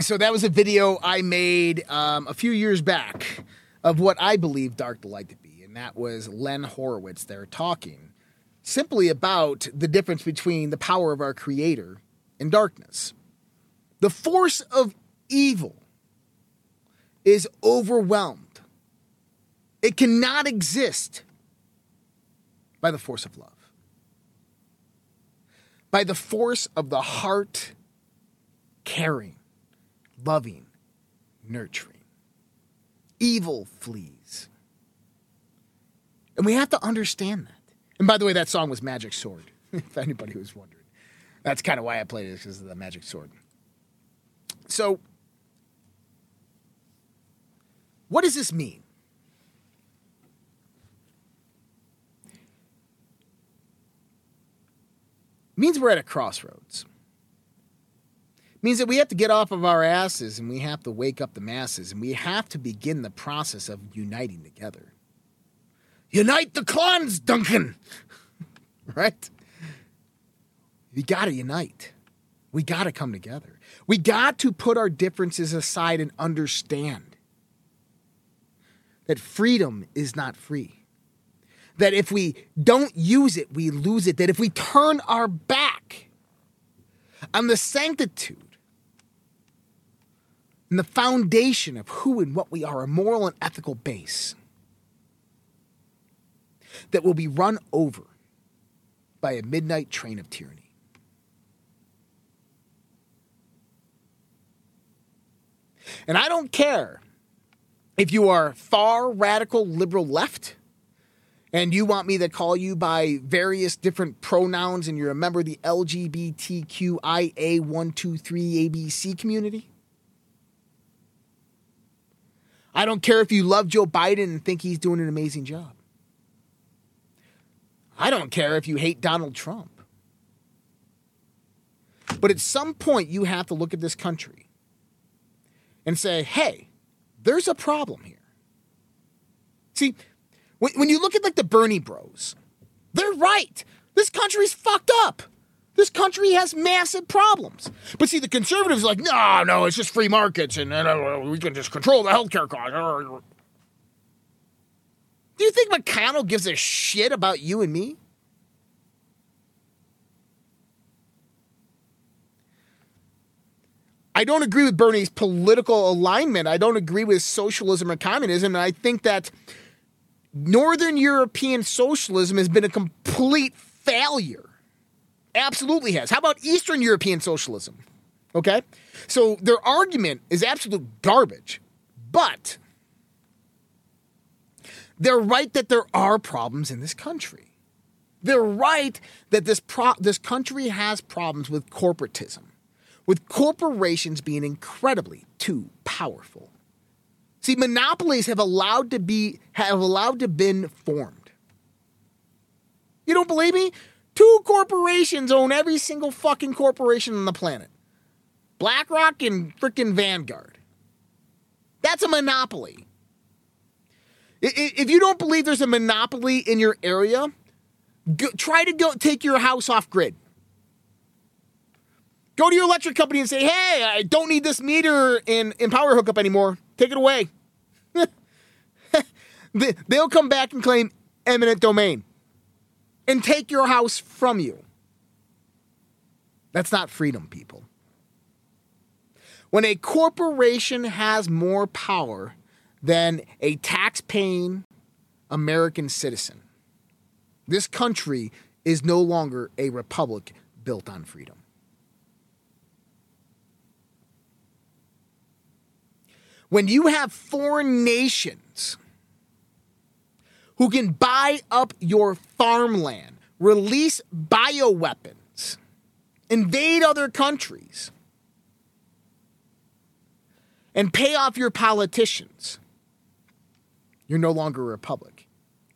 So that was a video I made um, a few years back of what I believe Dark to Light to be, and that was Len Horowitz there talking simply about the difference between the power of our Creator and darkness. The force of evil is overwhelmed. It cannot exist by the force of love, by the force of the heart caring, loving, nurturing. Evil flees. And we have to understand that. And by the way, that song was Magic Sword, if anybody was wondering. That's kind of why I played it, because of the Magic Sword. So, what does this mean? means we're at a crossroads. It means that we have to get off of our asses and we have to wake up the masses and we have to begin the process of uniting together. Unite the clans, Duncan! right? We got to unite. We got to come together. We got to put our differences aside and understand that freedom is not free. That if we don't use it, we lose it. That if we turn our back on the sanctitude and the foundation of who and what we are, a moral and ethical base, that will be run over by a midnight train of tyranny. And I don't care if you are far radical liberal left and you want me to call you by various different pronouns and you're a member of the LGBTQIA123ABC community. I don't care if you love Joe Biden and think he's doing an amazing job. I don't care if you hate Donald Trump. But at some point, you have to look at this country and say, hey, there's a problem here. See, when, when you look at like the Bernie bros, they're right. This country's fucked up. This country has massive problems. But see, the conservatives are like, no, no, it's just free markets and uh, we can just control the healthcare costs. Do you think McConnell gives a shit about you and me? I don't agree with Bernie's political alignment. I don't agree with socialism or communism. And I think that Northern European socialism has been a complete failure. Absolutely has. How about Eastern European socialism? Okay? So their argument is absolute garbage. But they're right that there are problems in this country. They're right that this pro- this country has problems with corporatism with corporations being incredibly too powerful. See, monopolies have allowed to be have allowed to been formed. You don't believe me? Two corporations own every single fucking corporation on the planet. BlackRock and freaking Vanguard. That's a monopoly. If you don't believe there's a monopoly in your area, go, try to go take your house off grid. Go to your electric company and say, hey, I don't need this meter in, in power hookup anymore. Take it away. They'll come back and claim eminent domain and take your house from you. That's not freedom, people. When a corporation has more power than a tax paying American citizen, this country is no longer a republic built on freedom. When you have foreign nations who can buy up your farmland, release bioweapons, invade other countries, and pay off your politicians, you're no longer a republic.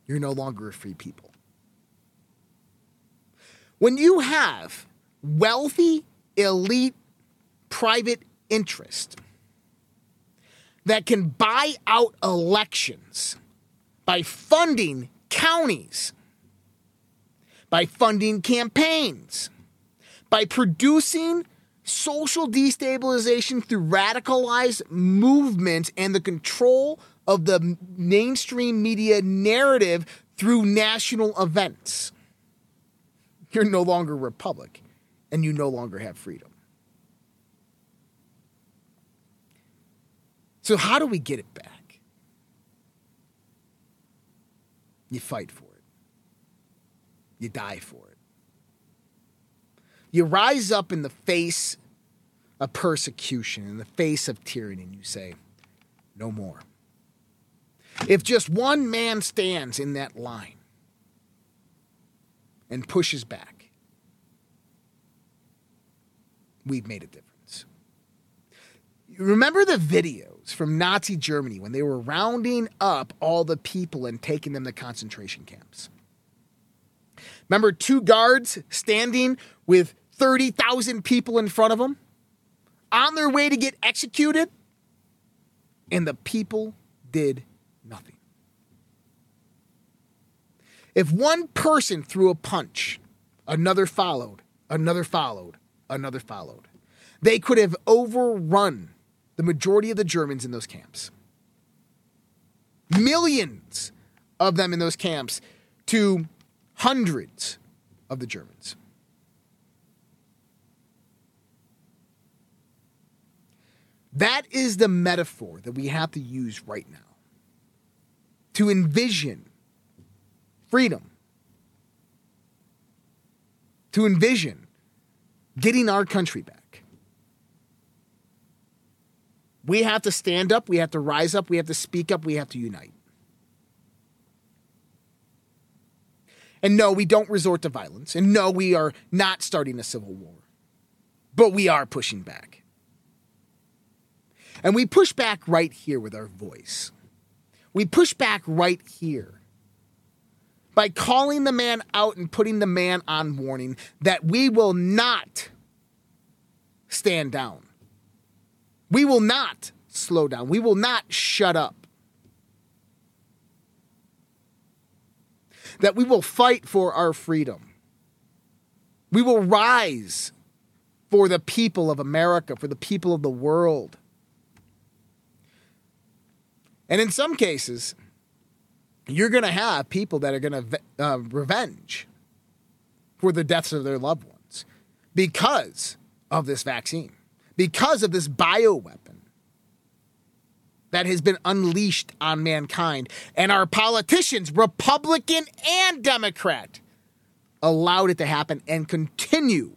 You're no longer a free people. When you have wealthy, elite, private interest that can buy out elections by funding counties, by funding campaigns, by producing social destabilization through radicalized movements and the control of the mainstream media narrative through national events. You're no longer a republic and you no longer have freedom. So, how do we get it back? You fight for it, you die for it. You rise up in the face of persecution, in the face of tyranny, and you say, No more. If just one man stands in that line and pushes back, we've made a difference. Remember the video from Nazi Germany when they were rounding up all the people and taking them to concentration camps. Remember two guards standing with 30,000 people in front of them on their way to get executed, and the people did nothing. If one person threw a punch, another followed, another followed, another followed, they could have overrun the majority of the Germans in those camps. Millions of them in those camps to hundreds of the Germans. That is the metaphor that we have to use right now to envision freedom, to envision getting our country back. We have to stand up, we have to rise up, we have to speak up, we have to unite. And no, we don't resort to violence. And no, we are not starting a civil war. But we are pushing back. And we push back right here with our voice. We push back right here by calling the man out and putting the man on warning that we will not stand down. We will not slow down. We will not shut up. That we will fight for our freedom. We will rise for the people of America, for the people of the world. And in some cases, you're going to have people that are going to uh, revenge for the deaths of their loved ones because of this vaccine, because of this bioweapon that has been unleashed on mankind. And our politicians, Republican and Democrat, allowed it to happen and continue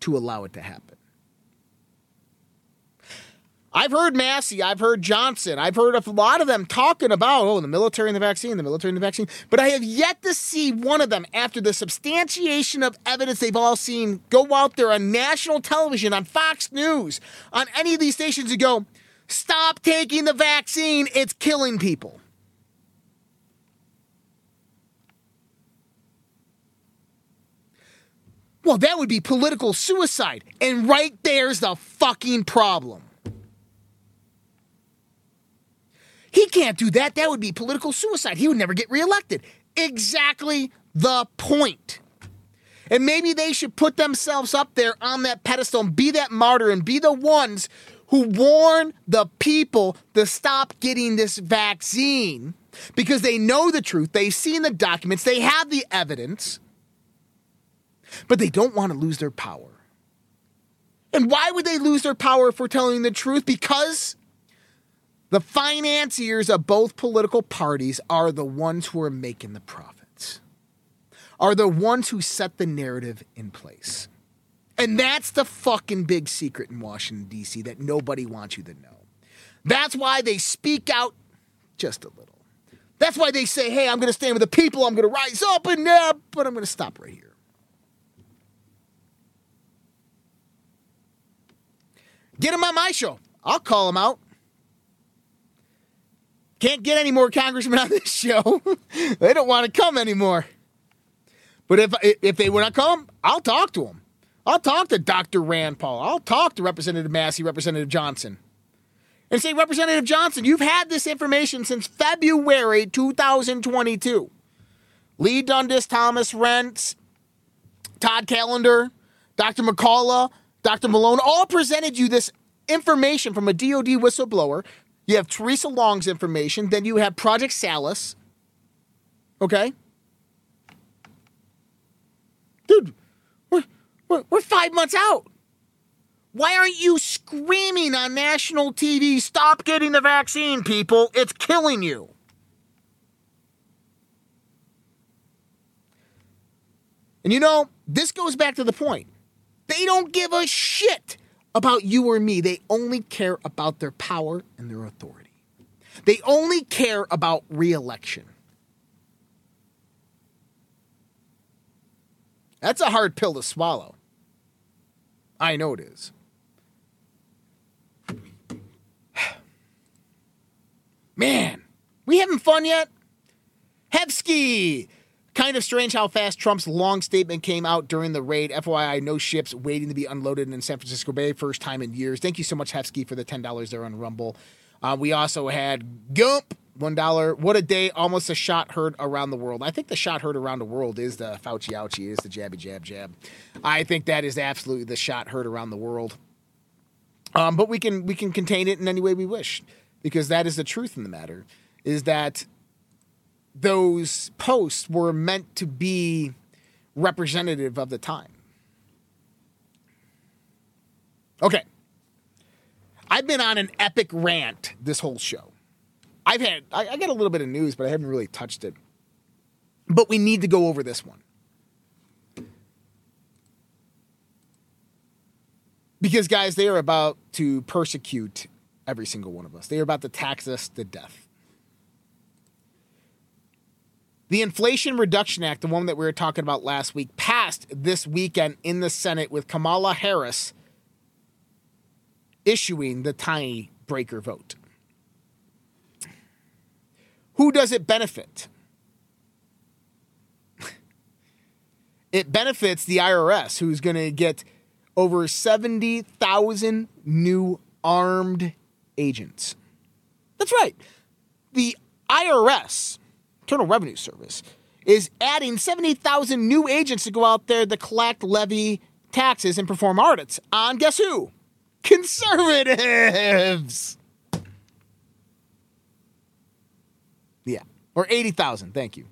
to allow it to happen. I've heard Massey, I've heard Johnson, I've heard a lot of them talking about, oh, the military and the vaccine, the military and the vaccine, but I have yet to see one of them, after the substantiation of evidence they've all seen, go out there on national television, on Fox News, on any of these stations and go, stop taking the vaccine, it's killing people. Well, that would be political suicide. And right there's the fucking problem. He can't do that. That would be political suicide. He would never get reelected. Exactly the point. And maybe they should put themselves up there on that pedestal and be that martyr and be the ones who warn the people to stop getting this vaccine because they know the truth. They've seen the documents, they have the evidence, but they don't want to lose their power. And why would they lose their power for telling the truth? Because the financiers of both political parties are the ones who are making the profits, are the ones who set the narrative in place. And that's the fucking big secret in Washington, D.C., that nobody wants you to know. That's why they speak out just a little. That's why they say, hey, I'm going to stand with the people, I'm going to rise up, and uh, but I'm going to stop right here. Get him on my show. I'll call him out. Can't get any more congressmen on this show. they don't want to come anymore. But if if they want to come, I'll talk to them. I'll talk to Dr. Rand Paul. I'll talk to Representative Massey, Representative Johnson. And say, Representative Johnson, you've had this information since February 2022. Leigh Dundas, Thomas Renz, Todd Callender, Dr. McCullough, Dr. Malone all presented you this information from a DOD whistleblower. You have Theresa Long's information. Then you have Project Salus. Okay? Dude, we're, we're, we're five months out. Why aren't you screaming on national TV, stop getting the vaccine, people? It's killing you. And you know, this goes back to the point. They don't give a shit about you or me. They only care about their power and their authority. They only care about reelection. That's a hard pill to swallow. I know it is. Man, we having fun yet? Hevsky, kind of strange how fast Trump's long statement came out during the raid. FYI, no ships waiting to be unloaded in San Francisco Bay. First time in years. Thank you so much, Hefsky, for the $10 there on Rumble. Uh, we also had Gump, $1. What a day. Almost a shot heard around the world. I think the shot heard around the world is the Fauci ouchie, is the jabby jab jab. I think that is absolutely the shot heard around the world. Um, but we can we can contain it in any way we wish because that is the truth in the matter is that those posts were meant to be representative of the time. Okay. I've been on an epic rant this whole show. I've had I, I got a little bit of news, but I haven't really touched it. But we need to go over this one. Because guys, they are about to persecute every single one of us. They are about to tax us to death. The Inflation Reduction Act, the one that we were talking about last week, passed this weekend in the Senate with Kamala Harris issuing the tiny breaker vote. Who does it benefit? it benefits the IRS, who's going to get over 70,000 new armed agents. That's right. The IRS, Internal Revenue Service, is adding 70,000 new agents to go out there to collect, levy taxes, and perform audits on guess who? Conservatives. Yeah. Or 80,000. Thank you.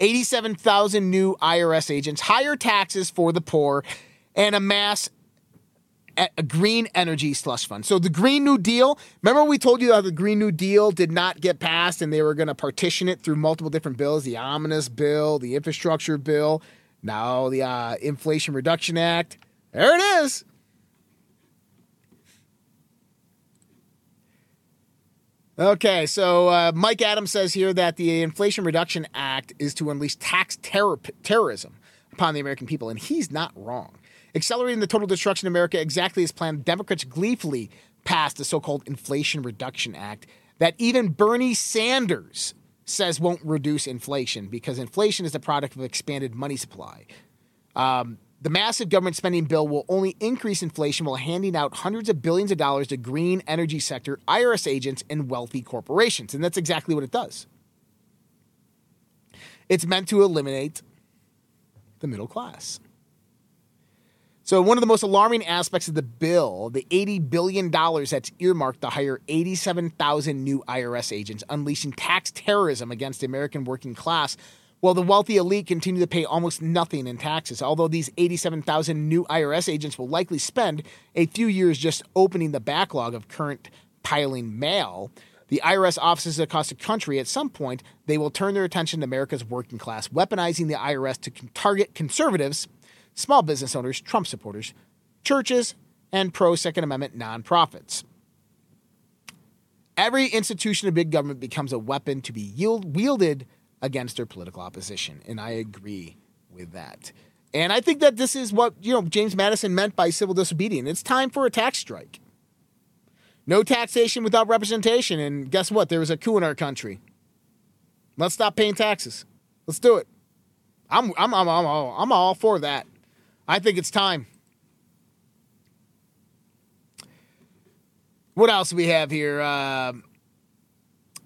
87,000 new IRS agents, higher taxes for the poor, and a a a green energy slush fund. So the Green New Deal, remember we told you how the Green New Deal did not get passed and they were going to partition it through multiple different bills, the omnibus bill, the infrastructure bill, now the uh, Inflation Reduction Act. There it is. Okay, so uh, Mike Adams says here that the Inflation Reduction Act is to unleash tax terror- terrorism upon the American people, and he's not wrong. Accelerating the total destruction of America exactly as planned, Democrats gleefully passed the so called Inflation Reduction Act that even Bernie Sanders says won't reduce inflation because inflation is the product of expanded money supply. Um, the massive government spending bill will only increase inflation while handing out hundreds of billions of dollars to green energy sector, IRS agents, and wealthy corporations. And that's exactly what it does. It's meant to eliminate the middle class. So, one of the most alarming aspects of the bill, the $80 billion that's earmarked to hire 87,000 new IRS agents, unleashing tax terrorism against the American working class, while the wealthy elite continue to pay almost nothing in taxes. Although these 87,000 new IRS agents will likely spend a few years just opening the backlog of current piling mail, the IRS offices across the country, at some point, they will turn their attention to America's working class, weaponizing the IRS to target conservatives small business owners, Trump supporters, churches, and pro Second Amendment nonprofits. Every institution of big government becomes a weapon to be yield- wielded against their political opposition, and I agree with that. And I think that this is what you know James Madison meant by civil disobedience. It's time for a tax strike. No taxation without representation, and guess what? There was a coup in our country. Let's stop paying taxes. Let's do it. I'm I'm I'm I'm all, I'm all for that. I think it's time. What else do we have here? Uh,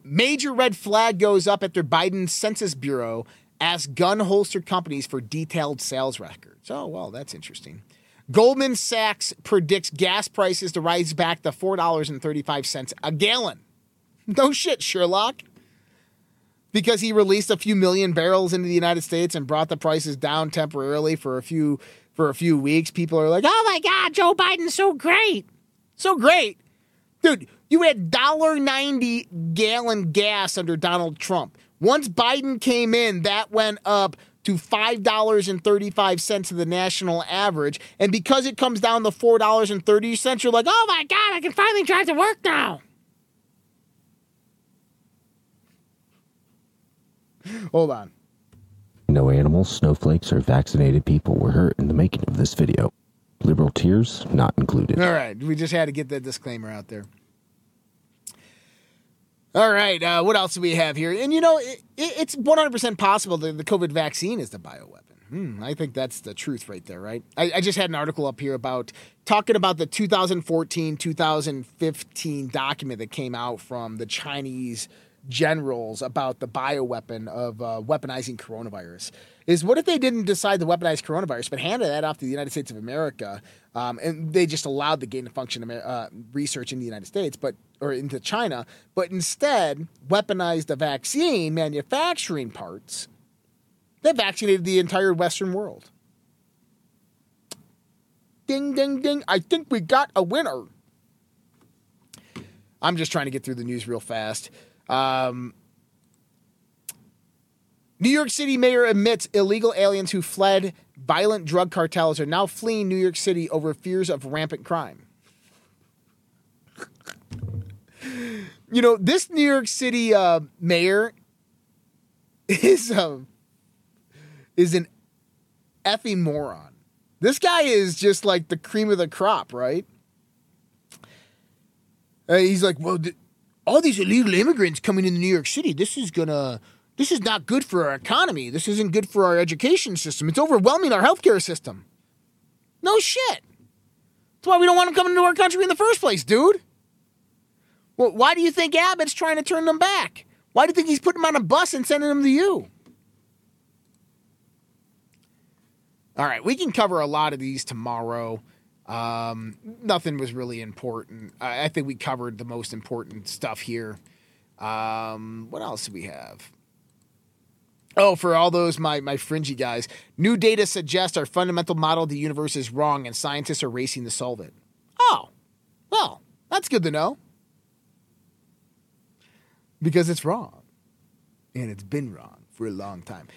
major red flag goes up after Biden's Census Bureau asks gun holster companies for detailed sales records. Oh, well, that's interesting. Goldman Sachs predicts gas prices to rise back to $4.35 a gallon. No shit, Sherlock. Because he released a few million barrels into the United States and brought the prices down temporarily for a few for a few weeks. People are like, "Oh my god, Joe Biden's so great." So great. Dude, you had $1.90 gallon gas under Donald Trump. Once Biden came in, that went up to $5.35 of the national average. And because it comes down to $4.30, you're like, oh my God, I can finally drive to work now. Hold on. No animals, snowflakes, or vaccinated people were hurt in the making of this video. Liberal tears not included. All right, we just had to get that disclaimer out there. All right, uh, what else do we have here? And you know, it, it, it's 100% possible that the COVID vaccine is the bioweapon. Hmm, I think that's the truth right there, right? I, I just had an article up here about talking about the 2014 2015 document that came out from the Chinese generals about the bioweapon of uh, weaponizing coronavirus. Is what if they didn't decide to weaponize coronavirus, but handed that off to the United States of America, um, and they just allowed the gain of function uh, research in the United States, but or into China, but instead weaponized the vaccine manufacturing parts that vaccinated the entire Western world. Ding, ding, ding. I think we got a winner. I'm just trying to get through the news real fast. Um, New York City mayor admits illegal aliens who fled violent drug cartels are now fleeing New York City over fears of rampant crime. you know, this New York City uh, mayor is um, is an effing moron. This guy is just like the cream of the crop, right? Uh, he's like, well, th- all these illegal immigrants coming into New York City, this is gonna, this is not good for our economy. This isn't good for our education system. It's overwhelming our healthcare system. No shit. That's why we don't want them coming into our country in the first place, dude. Well, why do you think Abbott's trying to turn them back? Why do you think he's putting them on a bus and sending them to you? All right, we can cover a lot of these tomorrow. Um, nothing was really important. I, I, think we covered the most important stuff here. Um, what else do we have? Oh, for all those my my fringy guys, new data suggests our fundamental model of the universe is wrong, and scientists are racing to solve it. Oh, well, that's good to know because it's wrong, and it's been wrong for a long time.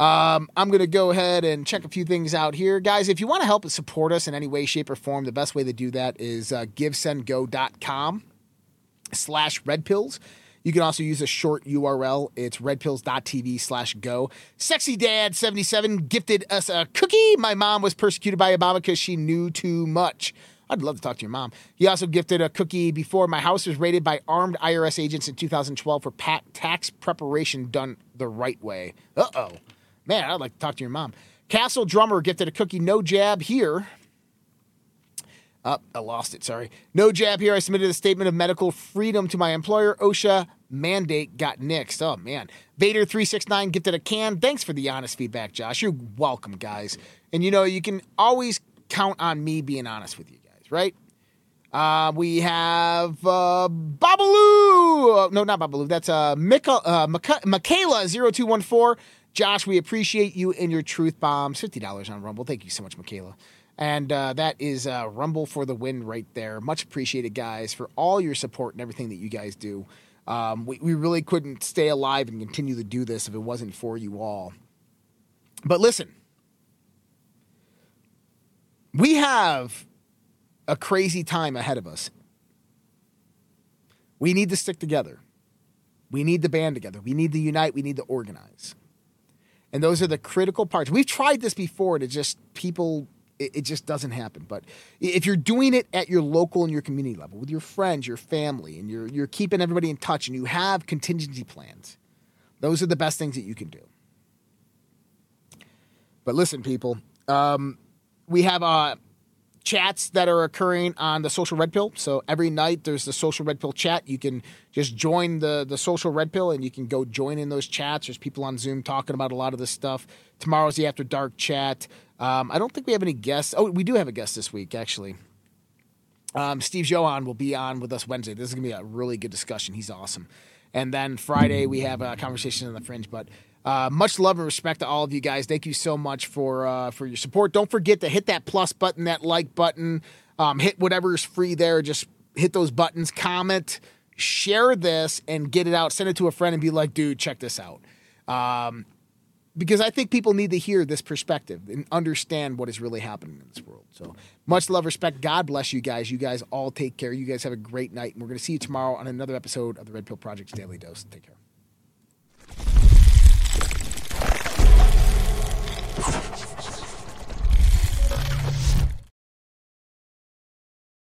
Um, I'm going to go ahead and check a few things out here. Guys, if you want to help support us in any way, shape, or form, the best way to do that is uh, givesendgo.com slash redpills. You can also use a short URL. It's redpills.tv slash go. Sexy Dad 77 gifted us a cookie. My mom was persecuted by Obama because she knew too much. I'd love to talk to your mom. He also gifted a cookie before my house was raided by armed IRS agents in 2012 for tax preparation done the right way. Uh oh. Man, I'd like to talk to your mom. Castle Drummer gifted a cookie, no jab here. Up, oh, I lost it. Sorry. No jab here. I submitted a statement of medical freedom to my employer. OSHA mandate got nixed. Oh man. Vader three six nine gifted a can. Thanks for the honest feedback, Josh. You're welcome, guys. And you know you can always count on me being honest with you guys, right? Uh, we have uh, Babaloo. No, not Babaloo. That's uh, uh, Michaela 0214 Josh, we appreciate you and your truth bombs. $50 on Rumble. Thank you so much, Michaela. And uh, that is uh, Rumble for the win right there. Much appreciated, guys, for all your support and everything that you guys do. Um, we, we really couldn't stay alive and continue to do this if it wasn't for you all. But listen, we have a crazy time ahead of us. We need to stick together. We need to band together. We need to unite. We need to organize. And those are the critical parts. We've tried this before to just people it, it, just doesn't happen. But if you're doing it at your local and your community level with your friends, your family, and you're you're keeping everybody in touch and you have contingency plans, those are the best things that you can do. But listen, people, um, we have a chats that are occurring on the social red pill. So every night there's the social red pill chat. You can just join the the social red pill and you can go join in those chats. There's people on Zoom talking about a lot of this stuff. Tomorrow's the after dark chat. Um, I don't think we have any guests. Oh, we do have a guest this week actually. Um, Steve Johan will be on with us Wednesday. This is gonna be a really good discussion. He's awesome. And then Friday we have a conversation on the fringe, but uh, much love and respect to all of you guys. Thank you so much for uh, for your support. Don't forget to hit that plus button, that like button, um, hit whatever is free there. Just hit those buttons, comment, share this, and get it out. Send it to a friend and be like, dude, check this out. Um, because I think people need to hear this perspective and understand what is really happening in this world. So much love, respect. God bless you guys. You guys all take care. You guys have a great night. And we're going to see you tomorrow on another episode of the Red Pill Project's Daily Dose. Take care.